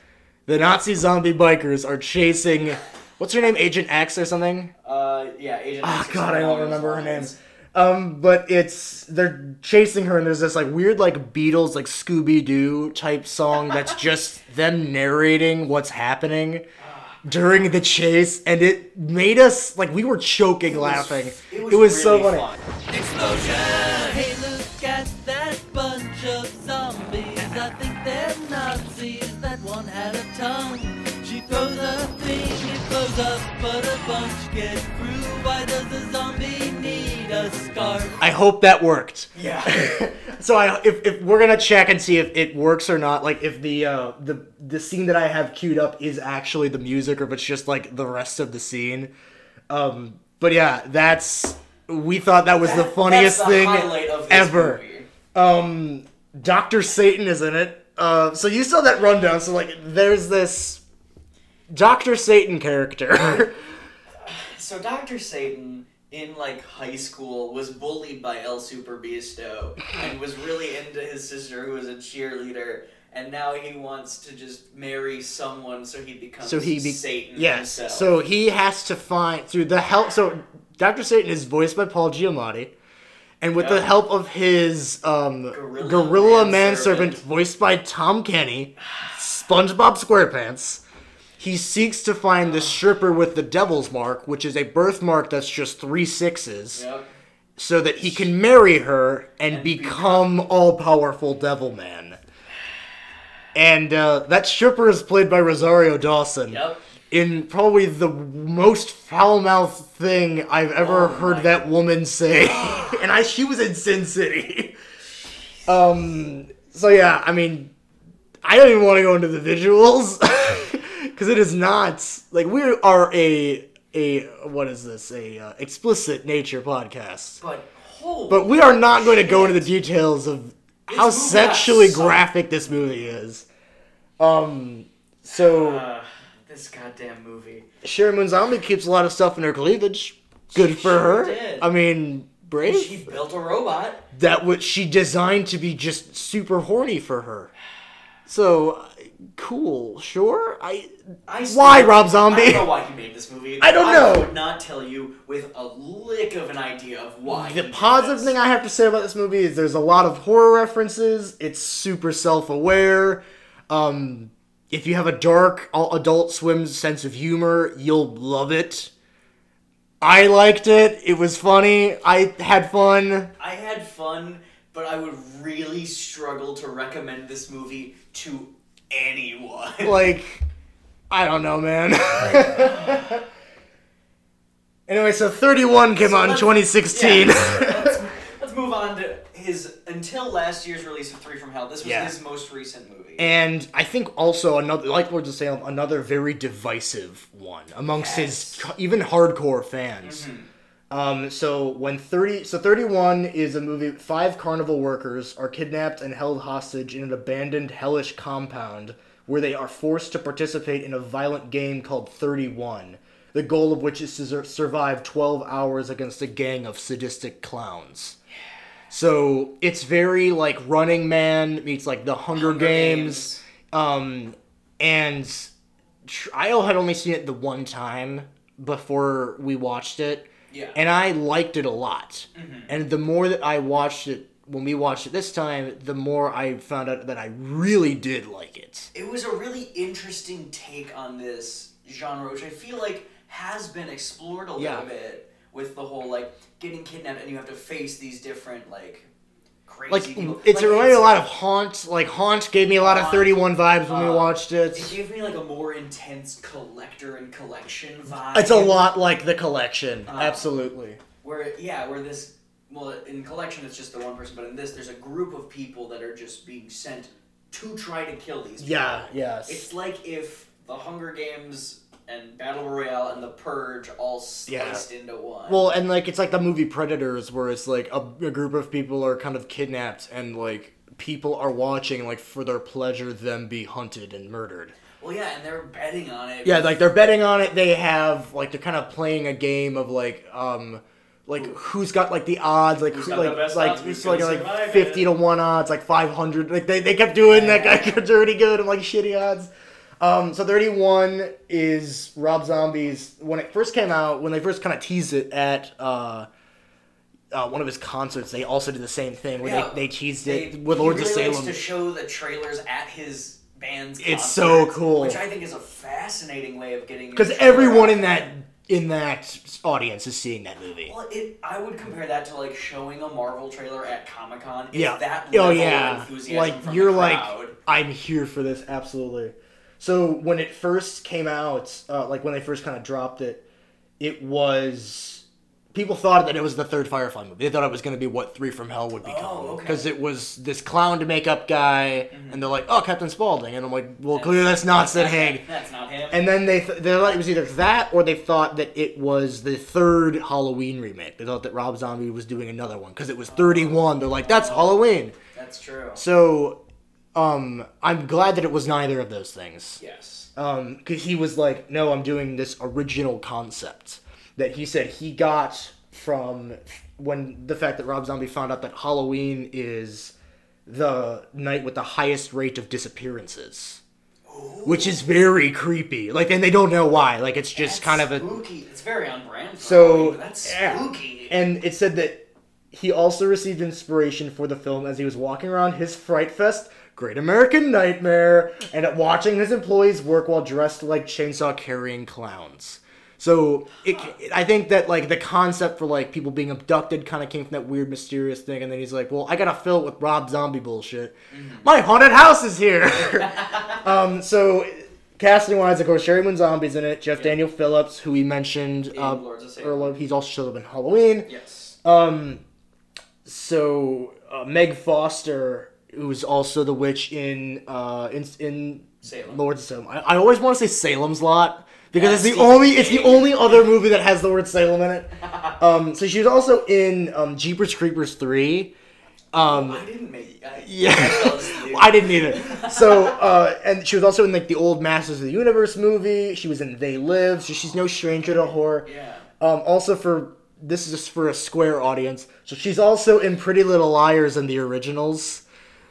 the Nazi zombie bikers are chasing. What's her name? Agent X or something? Uh, yeah, Agent. Oh X God, I don't remember her name. Um, but it's they're chasing her, and there's this like weird like Beatles like Scooby Doo type song that's just them narrating what's happening during the chase, and it made us like we were choking laughing. It was, so really funny. fun. Explosion! I hope that worked. Yeah. So I, if, if we're gonna check and see if it works or not, like if the uh, the the scene that I have queued up is actually the music or if it's just like the rest of the scene. Um, but yeah, that's we thought that was the funniest the thing highlight of this ever. Um, Doctor Satan is in it. Uh, so you saw that rundown. So like, there's this Doctor Satan character. So Dr. Satan in like high school was bullied by El Superbeasto and was really into his sister who was a cheerleader and now he wants to just marry someone so he becomes so he be- Satan yes. himself. So he has to find through the help. So Doctor Satan is voiced by Paul Giamatti, and with the help of his um, Gorilla gorilla, manservant. manservant, voiced by Tom Kenny, SpongeBob SquarePants. He seeks to find the stripper with the devil's mark, which is a birthmark that's just three sixes, Yep. so that he can marry her and, And become all powerful Devil Man. And uh, that stripper is played by Rosario Dawson Yep. in probably the most foul mouthed thing I've ever Oh heard that woman say. and I she was in Sin City. Um so yeah, I mean I don't even want to go into the visuals cuz it is not like we are a a what is this? A uh, explicit nature podcast. But But we are not going to go into the details of how sexually graphic this movie is. Um so uh, this goddamn movie. Sheri Moon Zombie keeps a lot of stuff in her cleavage. Good She for her. did. I mean, brave. She built a robot. that was she designed to be just super horny for her. So cool, sure. I I Why, Rob Zombie? I don't know why he made this movie. I don't know. I know. not tell you with a lick of an idea of why. the he positive thing I have to say about this movie is there's a lot of horror references. It's super self-aware. Um, if you have a dark Adult Swim sense of humor, you'll love it. I liked it. It was funny. I had fun. I had fun, but I would really struggle to recommend this movie to anyone. like I don't know, man. anyway, so 31 came So out in 2016. yeah, let's, let's move on to his until last year's release of Three from Hell. This was Yeah. his most recent movie. and I think also another like Lords of Salem, another very divisive one amongst his Yes. co- even hardcore fans. Mm-hmm. Um, so when 30 so 31 is a movie five carnival workers are kidnapped and held hostage in an abandoned hellish compound where they are forced to participate in a violent game called 31 the goal of which is to sur- survive 12 hours against a gang of sadistic clowns. So it's very like running man meets like the hunger, Hunger games. um and tr- I had only seen it the one time before we watched it, Yeah. and I liked it a lot. Mhm. And the more that I watched it, when we watched it this time, the more I found out that I really did like it. It was a really interesting take on this genre, which I feel like has been explored a Yeah. little bit with the whole like getting kidnapped and you have to face these different like crazy Like people. it's Like, reminded me a lot of Haunt. Like Haunt gave me a lot of Thirty One vibes when we Uh, watched It it. gave me like a more intense collector and collection vibe. It's a lot like the collection, Uh, absolutely. Where yeah, where this well in collection it's just the one person, but in this there's a group of people that are just being sent to try to kill these people. Yeah, yes. It's like if the Hunger Games and Battle Royale and the Purge all Yeah. into one. Well, and like it's like the movie Predators, where it's like a, a group of people are kind of kidnapped, and like people are watching, like for their pleasure, them be hunted and murdered. Well, yeah, and they're betting on it. Yeah, like they're betting on it. They have like they're kind of playing a game of like um like who's got like the odds, like Who's who, got the like best like it's like like fifty it. to one odds, like five hundred. Like they, they kept doing that guy Yeah. dirty good and like shitty odds. Um, so thirty one is Rob Zombie's when it first came out when they first kind of teased it at. uh uh, one of his concerts, they also did the same thing where Yeah. they, they teased They- it with Lords really of Salem. to show the trailers at his band's. It's so cool. Which I think is a fascinating way of getting. Because everyone in that in that audience is seeing that movie. Well, it, I would compare that to like showing a Marvel trailer at Comic Con. Yeah. That oh yeah. Like you're like. I'm here for this absolutely. So when it first came out, uh, like when they first kind of dropped it, it was people thought that it was the third Firefly movie. They thought it was going to be what Three from Hell would become Oh, okay. because it was this clown to makeup guy, and they're like, oh Captain Spaulding, and I'm like, well clearly that's not Sid Haig. That's not him. And then they th- they thought it was either that or they thought that it was the third Halloween remake. They thought that Rob Zombie was doing another one because it was 31. They're like, that's Halloween. That's true. So, um, I'm glad that it was neither of those things. Yes. Um, because he was like, no, I'm doing this original concept that he said he got from when the fact that Rob Zombie found out that Halloween is the night with the highest rate of disappearances. Which is very creepy. Like, and they don't know why. Like, it's just That's kind of a spooky. It's very on brand. For So, Halloween, that's yeah. spooky. And it said that he also received inspiration for the film as he was walking around his Fright Fest, Great American Nightmare, and at watching his employees work while dressed like chainsaw carrying clowns. So it, I think that like the concept for like people being abducted kind of came from that weird mysterious thing, and then he's like, "Well, I gotta fill it with Rob Zombie bullshit. My haunted house is here." um, so casting wise, of course, Sheri Moon Zombie's in it. Jeff Yeah. Daniel Phillips, who we mentioned uh, earlier, he's also showed up in Halloween. Yes. Um, so uh, Meg Foster, who's also the witch in uh in in Salem. Lords of Salem. I, I always want to say Salem's Lot because That's it's the Stephen only it's the King. only other movie that has the word Salem in it. Um, so she was also in um, Jeepers Creepers three. Um, I didn't make. I, yeah, I. I didn't either. So, uh, and she was also in like the old Masters of the Universe movie. She was in They Live, so she's no stranger to horror. Yeah. Um, also for this is just for a square audience. So she's also in Pretty Little Liars and the originals,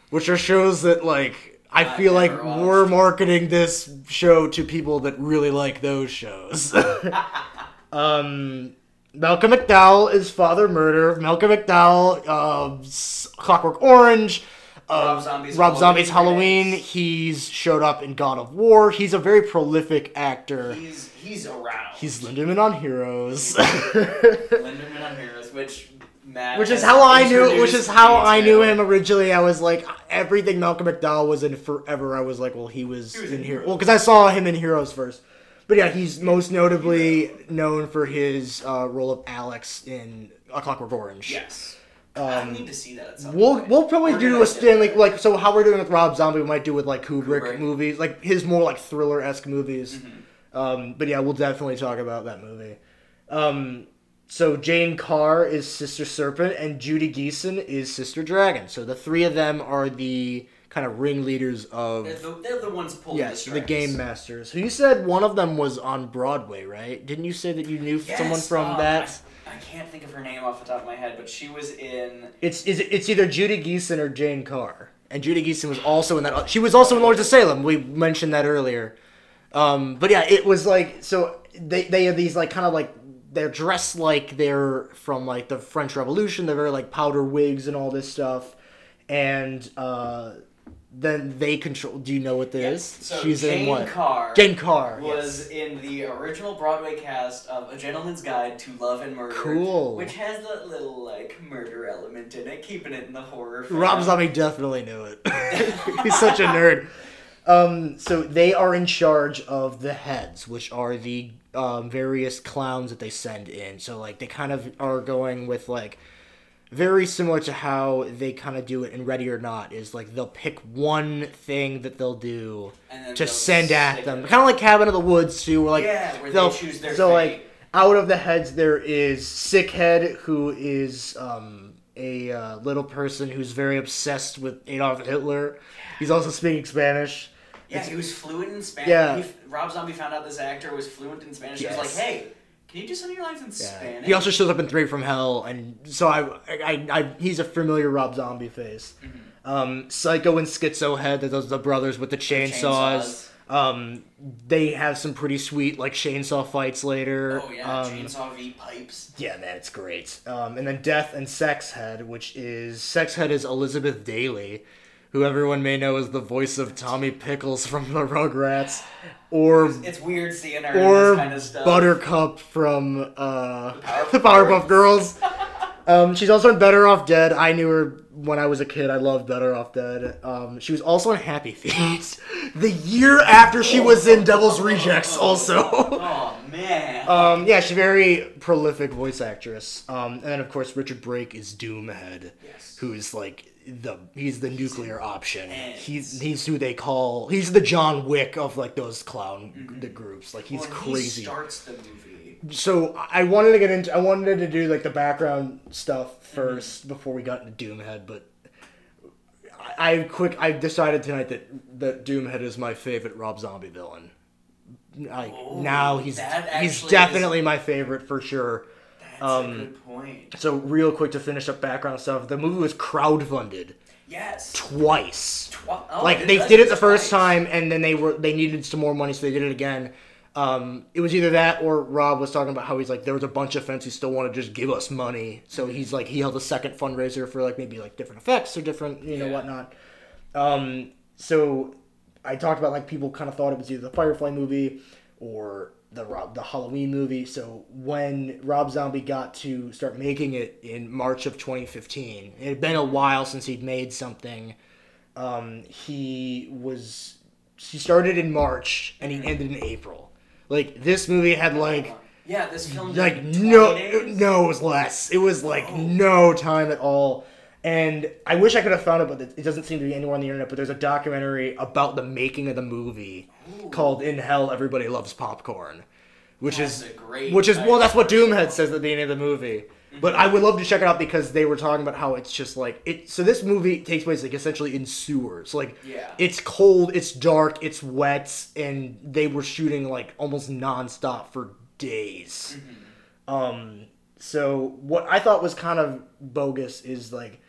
which are shows that like I I've feel like watched. we're marketing this show to people that really like those shows. um, Malcolm McDowell is Father Murder. Malcolm McDowell, uh, Clockwork Orange. Uh, Rob Zombie's Rob Zombie's Halloween Halloween. He's showed up in God of War. He's a very prolific actor. He's he's around. He's Lindemann on Heroes. Linderman on Heroes, which Matt. which is how I knew. Which is how I knew him originally. I was like everything Malcolm McDowell was in forever. I was like, well, he was, He was in in here. Well, because I saw him in Heroes first. But yeah, he's most notably known for his uh, role of Alex in A Clockwork Orange. Yes. I Um, need to see that at some We'll point. we'll probably do a it. Stanley like so how we're doing with Rob Zombie we might do with like Kubrick, Kubrick. movies like his more like thriller esque movies. Mm-hmm. Um, but yeah, we'll definitely talk about that movie. Um, so Jane Carr is Sister Serpent and Judy Geeson is Sister Dragon. So the three of them are the kind of ringleaders of They're the, they're the ones pulling yes the the game masters. So you said one of them was on Broadway, right? Didn't you say that you knew Yes, someone from um, that? I, I can't think of her name off the top of my head, but she was in. It's is it, it's either Judy Geeson or Jane Carr, and Judy Geeson was also in that. She was also in Lords of Salem. We mentioned that earlier. Um, but yeah, it was like so they they have these like kind of like they're dressed like they're from like the French Revolution. They're very like powder wigs and all this stuff, and uh, then they control. Do you know what this is? So She's Jane in what? Carr Jane Carr. was in the original Broadway cast of A Gentleman's Guide to Love and Murder. Cool. Which has that little like murder element in it, keeping it in the horror. Rob fam. Zombie definitely knew it. He's such a nerd. Um, so they are in charge of the heads, which are the um, various clowns that they send in. So like they kind of are going with like very similar to how they kind of do it in Ready or Not. Is like they'll pick one thing that they'll do to they'll send at them, kind of like Cabin of the Woods too. Where like Yeah, where they they'll choose their so fate. like out of the heads there is Sickhead, who is um, a uh, little person who's very obsessed with Adolf Hitler. He's also speaking Spanish. Yeah, he was fluent in Spanish. Yeah. He, Rob Zombie found out this actor was fluent in Spanish. He was like, "Hey, can you do some of your lines in Yeah. Spanish?" He also shows up in Three from Hell, and so I, I, I he's a familiar Rob Zombie face. Mm-hmm. Um, Psycho and Schizo Head, those the brothers with the chainsaws. chainsaws. Um, they have some pretty sweet like chainsaw fights later. Oh yeah, Um, chainsaw V pipes. Yeah, man, it's great. Um, and then Death and Sex Head, which is Sex Head is Elizabeth Daily, who everyone may know as the voice of Tommy Pickles from the Rugrats, or It's weird seeing her in or this kind of stuff. Buttercup from uh, the Powerpuff Girls. um, she's also in Better Off Dead. I knew her when I was a kid. I loved Better Off Dead. Um, she was also in Happy Feet the year after she was in Devil's Rejects. Also. Oh man. Um, yeah, she's a very prolific voice actress. Um, and then of course Richard Brake is Doomhead, Yes. who's like the he's the nuclear option. He's he's who they call he's the John Wick of like those clown the groups. Like he's Well, crazy. He starts the movie. so I wanted to get into I wanted to do like the background stuff 1st before we got into Doomhead, but I, I quick I decided tonight that that Doomhead is my favorite Rob Zombie villain. Like Oh, now he's he's definitely my favorite for sure. That's Um, a good point. So real quick to finish up background stuff, the movie was crowdfunded Yes. twice. Oh, like they did it the first twice. time and then they were they needed some more money so they did it again. Um, it was either that or Rob was talking about how he's like there was a bunch of fans who still want to just give us money. So he's like he held a second fundraiser for like maybe like different effects or different you know Yeah. whatnot. Um, so I talked about like people kind of thought it was either the Firefly movie or the Rob the Halloween movie. So when Rob Zombie got to start making it in March of 2015, it had been a while since he'd made something. Um, he was he started in March and he ended in April. Like this movie had like Yeah, this film. like no days. no it was less. It was like no time at all. And I wish I could have found it, but it doesn't seem to be anywhere on the internet. But there's a documentary about the making of the movie called "In Hell, Everybody Loves Popcorn," which That's is a great which is well, that's what Doomhead says at the beginning of the movie. But I would love to check it out because they were talking about how it's just like it. So this movie takes place like essentially in sewers. Like Yeah. it's cold, it's dark, it's wet, and they were shooting like almost nonstop for days. Um, so what I thought was kind of bogus is like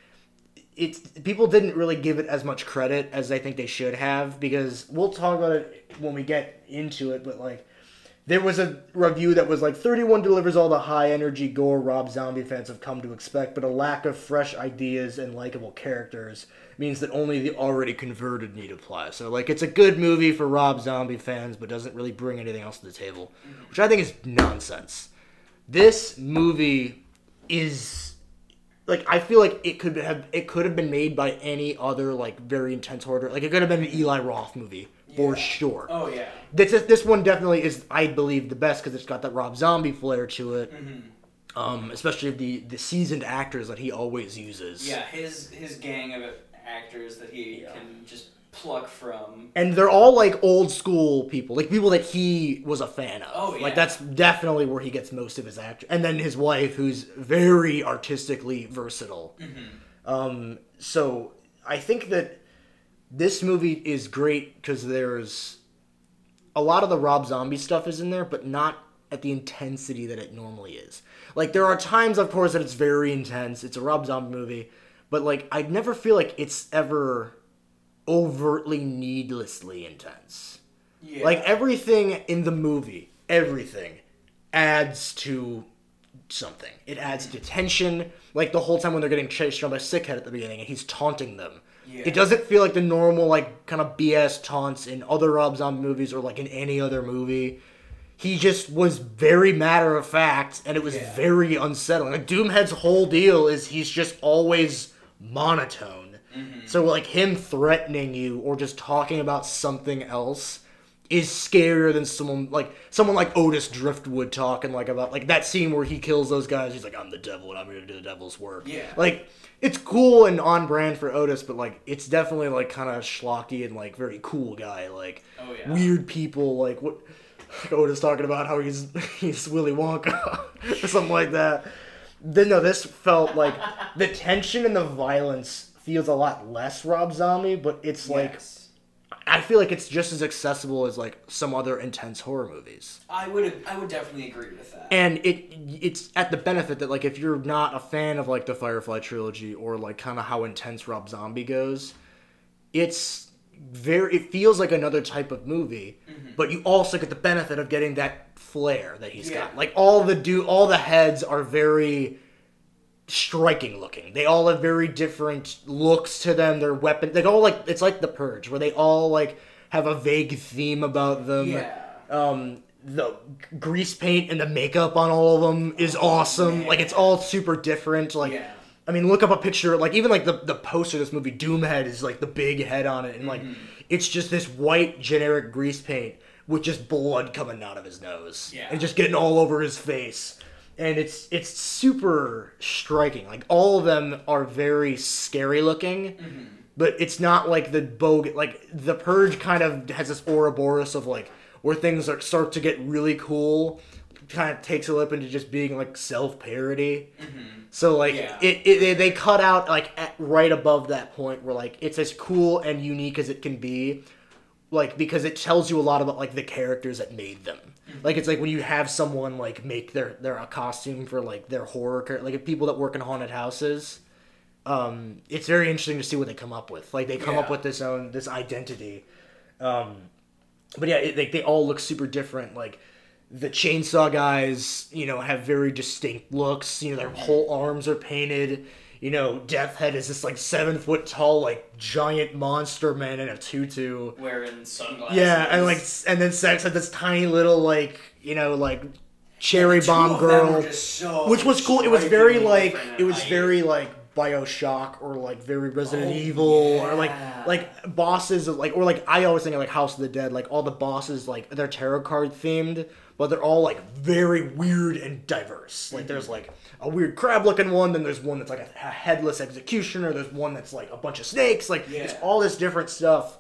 it's people didn't really give it as much credit as I think they should have because we'll talk about it when we get into it, but like there was a review that was like 31 delivers all the high energy gore Rob Zombie fans have come to expect, but a lack of fresh ideas and likable characters means that only the already converted need apply. So like it's a good movie for Rob Zombie fans, but doesn't really bring anything else to the table, which I think is nonsense. This movie is like I feel like it could have it could have been made by any other like very intense horror. Like it could have been an Eli Roth movie for sure. Oh yeah. This this one definitely is I believe the best because it's got that Rob Zombie flair to it. Um, especially the the seasoned actors that he always uses. Yeah, his his gang of actors that he Yeah. can just pluck from. And they're all like old school people, like people that he was a fan of. Oh, yeah. Like that's definitely where he gets most of his act. And then his wife, who's very artistically versatile. Um, so I think that this movie is great because there's a lot of the Rob Zombie stuff is in there, but not at the intensity that it normally is. Like there are times, of course, that it's very intense. It's a Rob Zombie movie, but like I never feel like it's ever overtly needlessly intense. Yeah. Like everything in the movie, everything adds to something. It adds to tension. Like the whole time when they're getting chased around by Sickhead at the beginning, and he's taunting them. Yeah. It doesn't feel like the normal like kind of BS taunts in other Rob Zombie movies or like in any other movie. He just was very matter of fact, and it was Yeah. very unsettling. Like Doomhead's whole deal is he's just always monotone. Mm-hmm. So like him threatening you or just talking about something else is scarier than someone like someone like Otis Driftwood talking like about like that scene where he kills those guys. He's like, "I'm the devil and I'm here to do the devil's work." Yeah. like it's cool and on brand for Otis, but like it's definitely like kind of schlocky and like very cool guy. Like Oh, yeah. weird people like what like Otis talking about how he's he's Willy Wonka or something like that. Then no, this felt like the tension and the violence feels a lot less Rob Zombie, but it's like I feel like it's just as accessible as like some other intense horror movies. I would I would definitely agree with that. And it it's at the benefit that like if you're not a fan of like the Firefly trilogy or like kind of how intense Rob Zombie goes, it's very it feels like another type of movie, mm-hmm. but you also get the benefit of getting that flair that he's Yeah. got. Like all the do all the heads are very striking looking. They all have very different looks to them. Their weapon, they all like it's like the Purge, where they all like have a vague theme about them. yeah. Um, the grease paint and the makeup on all of them is awesome. man. Like it's all super different. Like, Yeah. I mean, look up a picture. Like even like the the poster of this movie, Doomhead is like the big head on it, and like Mm-hmm. it's just this white generic grease paint with just blood coming out of his nose Yeah. and just getting all over his face. And it's it's super striking. Like all of them are very scary looking Mm-hmm. but it's not like the bogus like the purge kind of has this ouroboros of like where things are start to get really cool kind of takes a lip into just being like self-parody so like Yeah. it, it they, they cut out like at, right above that point where like it's as cool and unique as it can be like because it tells you a lot about like the characters that made them like it's like when you have someone like make their their a costume for like their horror like people that work in haunted houses um it's very interesting to see what they come up with. Like they come up with this own this identity. Um but yeah it, like they all look super different. Like the chainsaw guys you know have very distinct looks. You know their whole arms are painted you know death head is this like seven foot tall like giant monster man in a tutu Wearing sunglasses. yeah and like and then sex had this tiny little like you know like cherry bomb girl so which was cool. It was very like it was very like Bioshock or like very Resident Oh, Evil or like like bosses like or like I always think of like House of the Dead. Like all the bosses like they're tarot card themed, but they're all like very weird and diverse. Like there's like a weird crab looking one, then there's one that's like a, a headless executioner. There's one that's like a bunch of snakes. Like it's all this different stuff.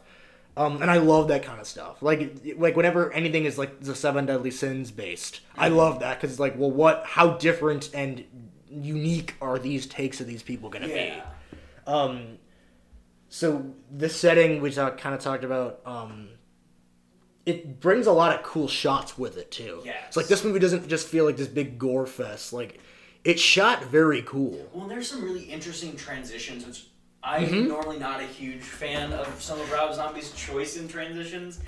Um, and I love that kind of stuff. Like, like whenever anything is like the seven deadly sins based, I love that because it's like, well, what? How different and unique are these takes of these people gonna Yeah. be? Um, so the setting we talk, kind of talked about, um, it brings a lot of cool shots with it too. Yeah, It's like this movie doesn't just feel like this big gore fest. Like, it's shot very cool. Well, there's some really interesting transitions, which I'm Mm-hmm. normally not a huge fan of some of Rob Zombie's choice in transitions.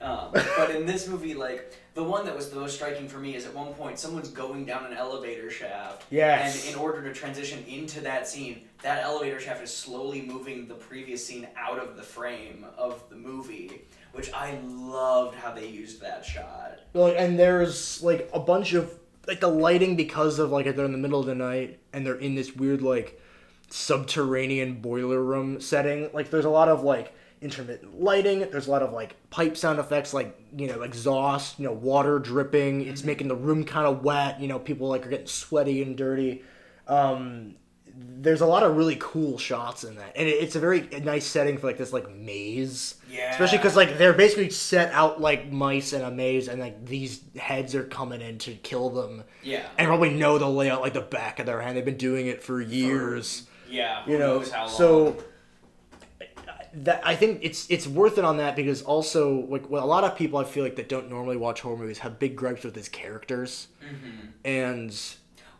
Um, but in this movie, like the one that was the most striking for me is at one point someone's going down an elevator shaft. Yes. And in order to transition into that scene, that elevator shaft is slowly moving the previous scene out of the frame of the movie, which I loved how they used that shot. Like, and there's like a bunch of like the lighting because of like they're in the middle of the night and they're in this weird like subterranean boiler room setting. Like there's a lot of like intermittent lighting. There's a lot of like pipe sound effects, like you know exhaust, you know water dripping. It's making the room kind of wet. You know people like are getting sweaty and dirty. Um, there's a lot of really cool shots in that, and it, it's a very nice setting for like this like maze. Yeah. Especially because like they're basically set out like mice in a maze, and like these heads are coming in to kill them, Yeah. and probably know the layout like the back of their hand. They've been doing it for years, Yeah. Who you know. knows how long. So that I think it's it's worth it on that because also like well, a lot of people I feel like that don't normally watch horror movies have big gripes with his characters, Mm-hmm. and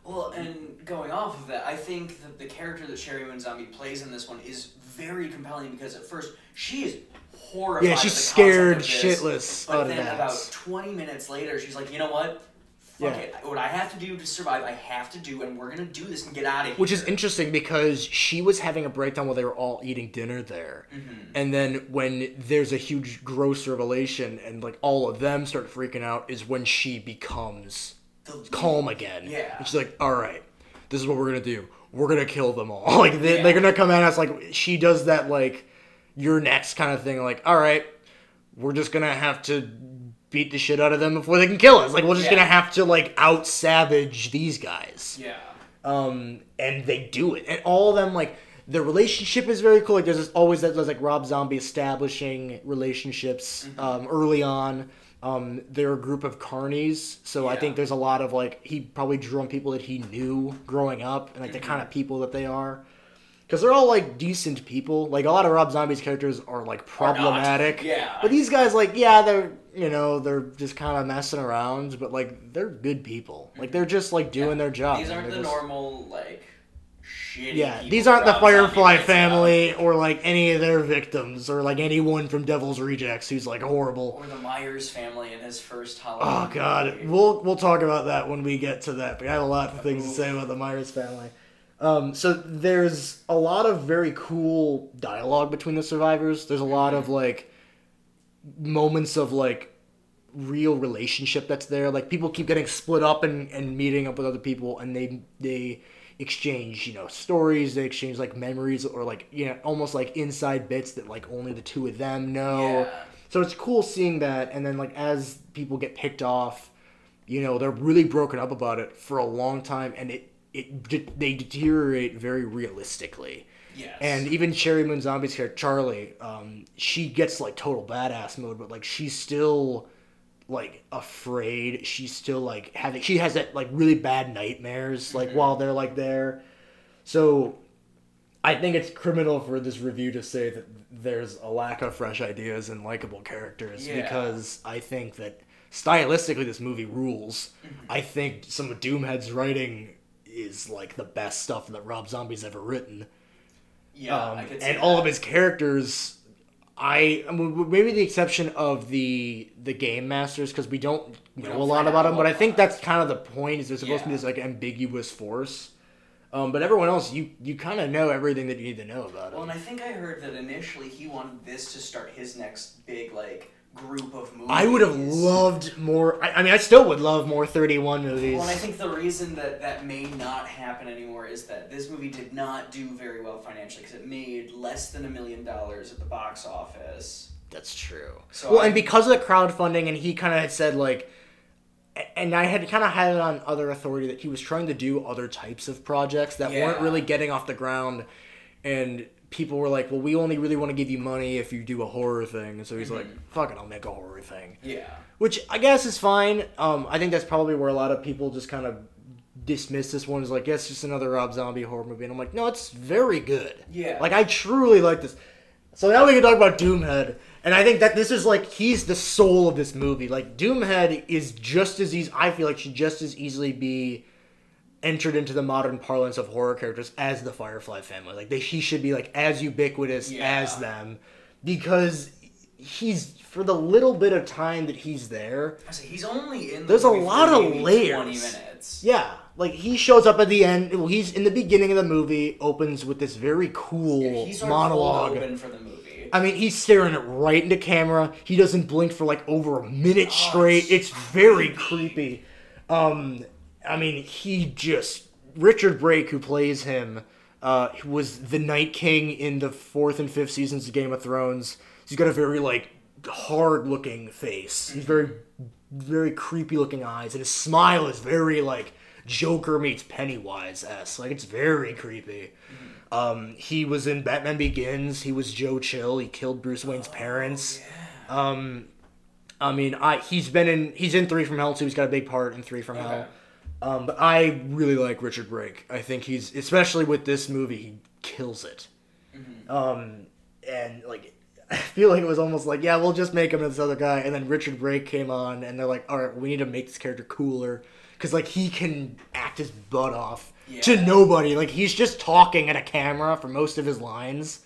Well, and going off of that, I think that the character that Sheri Moon Zombie plays in this one is very compelling because at first she is horrified. Yeah, she's scared shitless But out of then that. about twenty minutes later, she's like, you know what? Fuck Yeah. it. What I have to do to survive, I have to do, and we're gonna do this and get out of here. Which is interesting because she was having a breakdown while they were all eating dinner there. Mm-hmm. And then when there's a huge gross revelation and like all of them start freaking out is when she becomes The- calm again. Yeah. And she's like, all right, this is what we're going to do. We're going to kill them all. like they, Yeah. they're to come at us like she does that like you're next kind of thing. Like, all right, we're just going to have to beat the shit out of them before they can kill us. Like we're just Yeah. to have to like out savage these guys Yeah. um, and they do it, and all of them like their relationship is very cool. Like there's always that there's like Rob Zombie establishing relationships um, early on. Um, they're a group of carnies, so I think there's a lot of like he probably drew on people that he knew growing up, and like the kind of people that they are. Because they're all like decent people. Like a lot of Rob Zombie's characters are like Are problematic. Yeah. But these guys, like, yeah, they're you know they're just kind of messing around, but like they're good people. Like mm-hmm. they're just like doing Yeah. their job. These aren't the just- normal like shitty. yeah, these aren't the Firefly family or like any of their victims or like anyone from Devil's Rejects who's like horrible. Or the Myers family in his first oh, Halloween. Oh god, movie. we'll we'll talk about that when we get to that. But I have a lot of things to oh. say about the Myers family. Um, so there's a lot of very cool dialogue between the survivors. There's a lot of like moments of like real relationship that's there. Like people keep getting split up and, and meeting up with other people, and they they exchange you know stories. They exchange like memories or like you know almost like inside bits that like only the two of them know. Yeah. So it's cool seeing that, and then like as people get picked off, you know they're really broken up about it for a long time, and it it de- they deteriorate very realistically. Yes. And even Sheri Moon Zombie's here, Charlie, um, she gets like total badass mode, but like she's still like afraid. She's still like having she has that like really bad nightmares like while they're like there. So I think it's criminal for this review to say that there's a lack of fresh ideas and likable characters Yeah. because I think that stylistically this movie rules. I think some of Doomhead's writing is like the best stuff that Rob Zombie's ever written. yeah, Um, I could see and all of his characters I, I mean, maybe the exception of the the game masters because we don't know don't a lot about them but I think that's kind of the point is they're supposed to be this like ambiguous force um, but everyone else you you kind of know everything that you need to know about it. Well, and I think I heard that initially he wanted this to start his next big like group of movies. i would have loved more I, I mean i still would love more 31 movies Well, and I think the reason that that may not happen anymore is that this movie did not do very well financially because it made less than a million dollars at the box office. That's true. So well, I- and because of the crowdfunding, and he kind of had said like, and I had kind of had it on other authority that he was trying to do other types of projects that weren't really getting off the ground, and people were like, "Well, we only really want to give you money if you do a horror thing." And so he's like, "Fuck it, I'll make a horror thing," Yeah. which I guess is fine. Um, I think that's probably where a lot of people just kind of dismiss this one as like, "Yeah, it's just another Rob Zombie horror movie," and I'm like, "No, it's very good." Yeah. Like I truly like this. So now we can talk about Doomhead, and I think that this is like he's the soul of this movie. Like Doomhead is just as easy. I feel like should just as easily be entered into the modern parlance of horror characters as the Firefly family. Like they, he should be like as ubiquitous Yeah. as them, because he's for the little bit of time that he's there. I he's only in. The There's a lot of layers. Twenty minutes. Yeah, like he shows up at the end. Well, he's in the beginning of the movie. Opens with this very cool He's monologue. open for the movie. I mean, he's staring it right into camera. He doesn't blink for like over a minute Oh, straight. it's It's very creepy. Um, I mean, he just Richard Brake, who plays him, uh, was the Night King in the fourth and fifth seasons of Game of Thrones. He's got a very like hard-looking face. He's very, very creepy-looking eyes, and his smile is very like Joker meets Pennywise s. Like it's very creepy. Um, he was in Batman Begins. He was Joe Chill. He killed Bruce Wayne's parents. Yeah. Um, I mean, I he's been in he's in Three from Hell too. He's got a big part in Three from Okay. Hell. Um, but I really like Richard Brake. I think he's especially with this movie, he kills it. Um, and like I feel like it was almost like yeah, we'll just make him this other guy, and then Richard Brake came on, and they're like, all right, we need to make this character cooler because like he can act his butt off to nobody. Like he's just talking at a camera for most of his lines,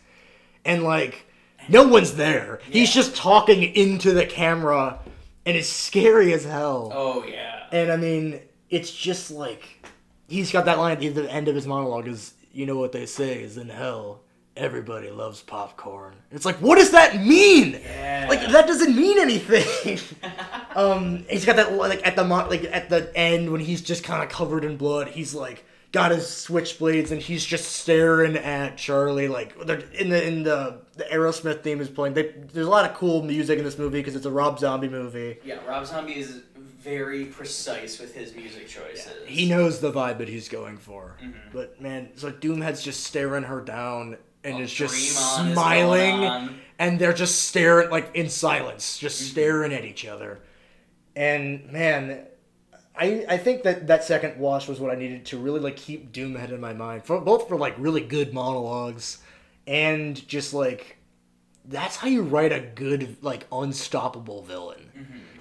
and like no one's there. He's just talking into the camera. and it's scary as hell. Oh yeah. And I mean, it's just like he's got that line at the- end of his monologue is you know what they say is in hell everybody loves popcorn. It's like what does that mean? Yeah. Like that doesn't mean anything. um he's got that like at the mo- like at the end when he's just kind of covered in blood, he's like got his switchblades and he's just staring at Charlie like they're- in the in the the Aerosmith theme is playing. They, there's a lot of cool music in this movie because it's a Rob Zombie movie. Yeah, Rob Zombie is very precise with his music choices. He knows the vibe that he's going for. Mm-hmm. But man, so Doomhead's just staring her down and Oh, is just On is smiling and they're just staring like in silence, just Mm-hmm. staring at each other. And man, I I think that that second watch was what I needed to really like keep Doomhead in my mind for both for like really good monologues and just like that's how you write a good like unstoppable villain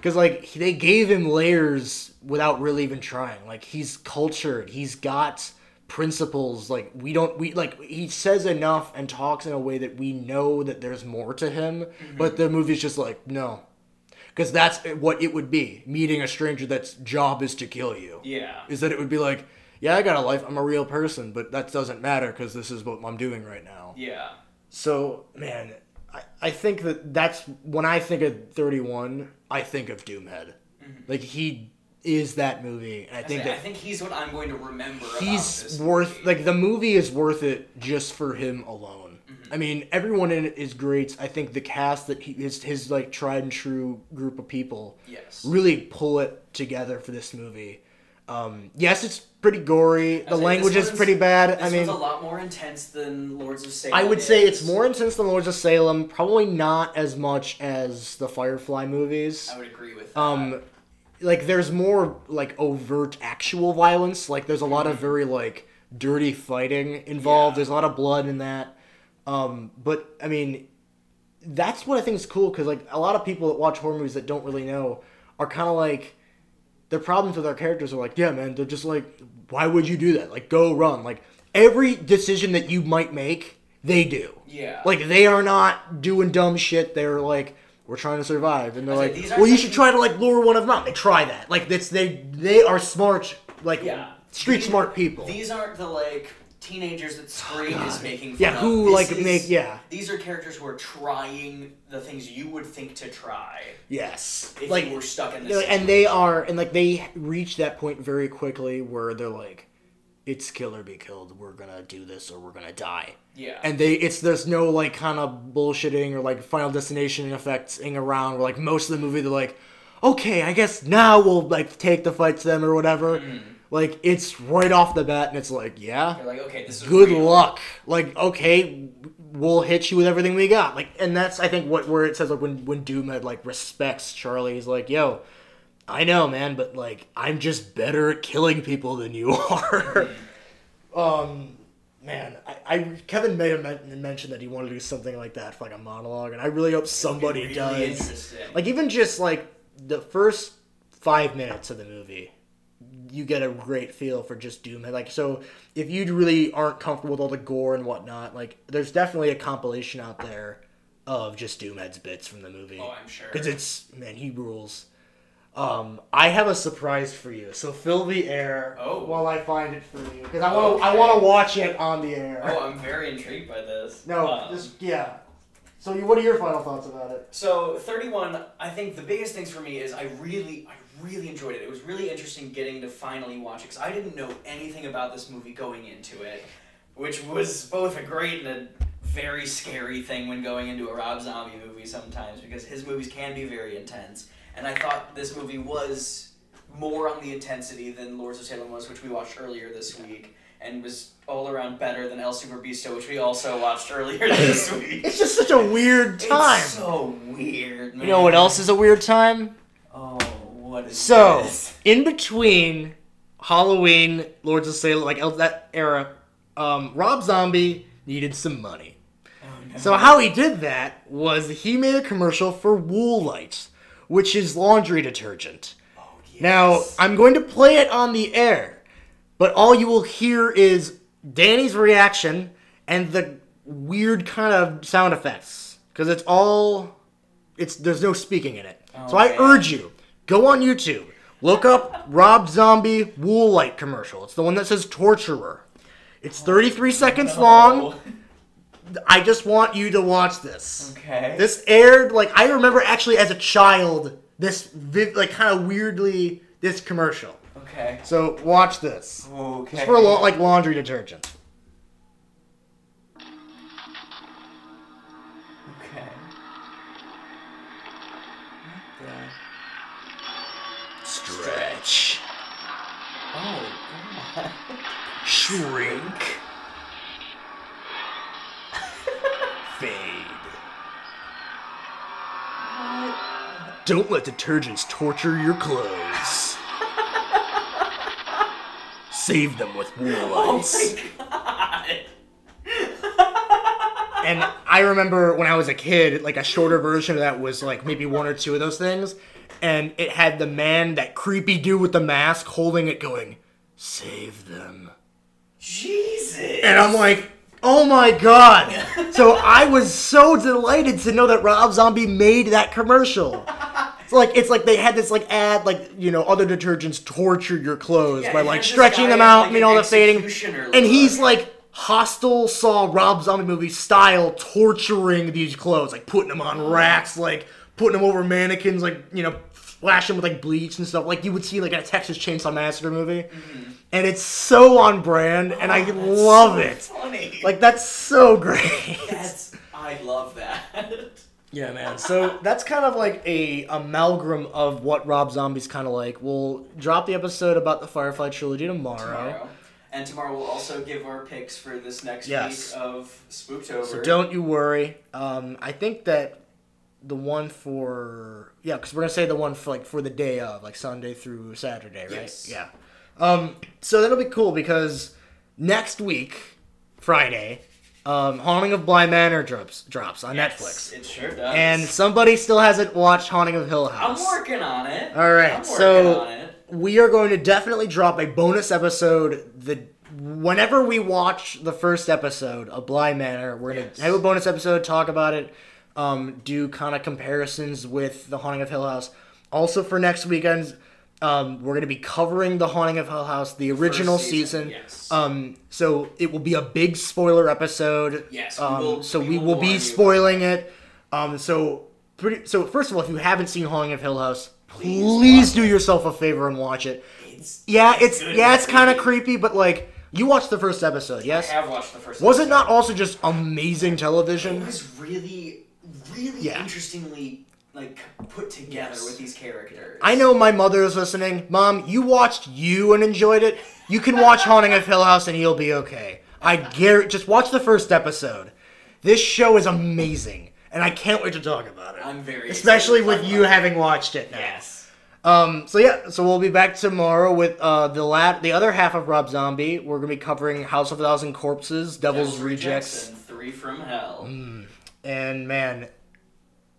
because like he- they gave him layers without really even trying. Like he's cultured. He's got principles. Like we don't we like he says enough and talks in a way that we know that there's more to him mm-hmm. but the movie's just like no. Because that's what it would be meeting a stranger that's job is to kill you. Yeah. is that it would be like yeah i got a life i'm a real person but that doesn't matter because this is what i'm doing right now. Yeah. so, man, I, I think that that's when I think of 31, I think of Doomhead. Mm-hmm. Like, he is that movie. And I I think think, I think he's what I'm going to remember. he's worth, movie. like, the movie is worth it just for him alone. Mm-hmm. I mean, everyone in it is great. I think the cast that he, his, his, like, tried and true group of people Yes. really pull it together for this movie. Um, yes, it's pretty gory. The language is pretty bad. This I mean, one's a lot more intense than Lords of Salem. I would say it's more intense than Lords of Salem. Probably not as much as the Firefly movies. I would agree with that. Um, like there's more like overt actual violence. Like there's a lot of very like dirty fighting involved. Yeah. There's a lot of blood in that. Um, but I mean, that's what I think is cool because like a lot of people that watch horror movies that don't really know are kind of like their problems with our characters are like, yeah, man, they're just like, why would you do that? Like, go run. Like every decision that you might make, they do. Yeah. Like they are not doing dumb shit. They're like, we're trying to survive, and they're like, like, well, you should try to like lure one of them out. They try that. Like that's they they are smart, like Yeah. street These- smart people. These aren't the like teenagers that Scream oh, is making fun Yeah, of. who, This like, is- make- yeah. These are characters who are trying the things you would think to try yes, if like you were stuck in this. and they are, and like they reach that point very quickly where they're like, it's kill or be killed. We're gonna do this or we're gonna die. yeah. and they it's there's no like kind of bullshitting or like final destination effectsing around where like most of the movie they're like okay i guess now we'll like take the fight to them or whatever mm. Like it's right off the bat and it's like yeah You're like, okay, this is good real. luck. Like okay we'll hit you with everything we got. Like and that's i think what where it says like when when Doomhead like respects charlie he's like yo i know man but like i'm just better at killing people than you are. Um man I, I kevin may have men- mentioned that he wanted to do something like that for like a monologue and i really hope somebody Really does. like even just like the first five minutes of the movie you get a great feel for just Doomhead. Like, so if you really aren't comfortable with all the gore and whatnot, like, there's definitely a compilation out there of just Doomhead's bits from the movie. Oh, I'm sure. Because it's man, he rules. Um, I have a surprise for you. So fill the air Oh. while I find it for you, because I want to. I want to watch it on the air. Oh, I'm very intrigued by this. no, Um, just yeah. So, you, what are your final thoughts about it? So 31, I think the biggest things for me is I really, I really enjoyed it. It was really interesting getting to finally watch it because I didn't know anything about this movie going into it, which was both a great and a very scary thing when going into a Rob Zombie movie sometimes because his movies can be very intense. And I thought this movie was more on the intensity than Lords of Salem was, which we watched earlier this week, and was all around better than El Superbeasto, which we also watched earlier this week. It's just such a weird time. It's so weird, man. you know what else is a weird time? Oh, what is So, this? in between Halloween, Lords of Salem, like that era, um, Rob Zombie needed some money. Oh, no. So how he did that was he made a commercial for Woolite, which is laundry detergent. Oh, yes. Now, I'm going to play it on the air, but all you will hear is Danny's reaction and the weird kind of sound effects because it's all it's there's no speaking in it. so I urge you Go on YouTube. Look up Rob Zombie Woolite commercial. It's the one that says torturer. It's 33 seconds oh. long. I just want you to watch this. Okay. This aired like I remember actually as a child. This vi- like kind of weirdly this commercial. Okay. So watch this. Okay. It's for la- like laundry detergent. Shrink. Fade. Don't let detergents torture your clothes. Save them with wool Oh my god. And I remember when I was a kid, like a shorter version of that was like maybe one or two of those things. And it had the man, that creepy dude with the mask, holding it going, Save them. Jesus. And I'm like, oh my god. so I was so delighted to know that Rob Zombie made that commercial. It's like it's like they had this like ad like you know other detergents torture your clothes Yeah, by like stretching them out, like, you know, the fading, and he's like Hostel Saw Rob Zombie movie style torturing these clothes, like putting them on racks, like putting them over mannequins, like you know, flashing with like bleach and stuff, like you would see like in a Texas Chainsaw Massacre movie. And it's so on brand, and I Mm-hmm. Oh, that's love so it. Funny. Like that's so great. that's I love that. yeah, man. So that's kind of like a amalgam of what Rob Zombie's kind of like. We'll drop the episode about the Firefly trilogy tomorrow. tomorrow. And tomorrow we'll also give our picks for this next Yes. week of Spooktober. So don't you worry. Um, I think that the one for yeah, because we're gonna say the one for like for the day of like Sunday through Saturday, right? Yes. Yeah. Um, so that'll be cool because next week, Friday, um, Haunting of Bly Manor drops drops on Yes, Netflix, It sure does. and somebody still hasn't watched Haunting of Hill House. I'm working on it. All right, I'm working so- on it. we are going to definitely drop a bonus episode the whenever we watch the first episode of Bly Manor. We're gonna Yes. have a bonus episode, talk about it, um, do kind of comparisons with the Haunting of Hill House. Also for next weekend, um, we're gonna be covering the Haunting of Hill House, the original First season, season. yes. Um, so it will be a big spoiler episode. Yes, we Um, will- so we we will will be spoiling it. Um, so pretty. So first of all, if you haven't seen Haunting of Hill House, Please please, do it. yourself a favor and watch it. It's, Yeah, it's good yeah, it's kind of creepy. but like you watched the first episode, yes? I have watched the first. Was it not also just amazing television? It was really, really Yeah. interestingly like put together Yes. with these characters. I know my mother is listening. Mom, you watched you and enjoyed it. You can watch Haunting of Hill House and you'll be okay. I guarantee. Just watch the first episode. This show is amazing, and I can't wait to talk about it. I'm very especially with you having watched it now. Yes. Um. So yeah. So we'll be back tomorrow with uh the lat the other half of Rob Zombie. We're gonna be covering House of a Thousand Corpses, Devil's, Devil's Rejects, and Three from Hell. and man,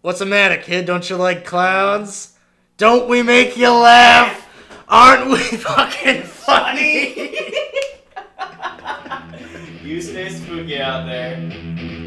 what's the matter, kid? Don't you like clowns? Don't we make you laugh? Aren't we fucking funny? you stay spooky out there.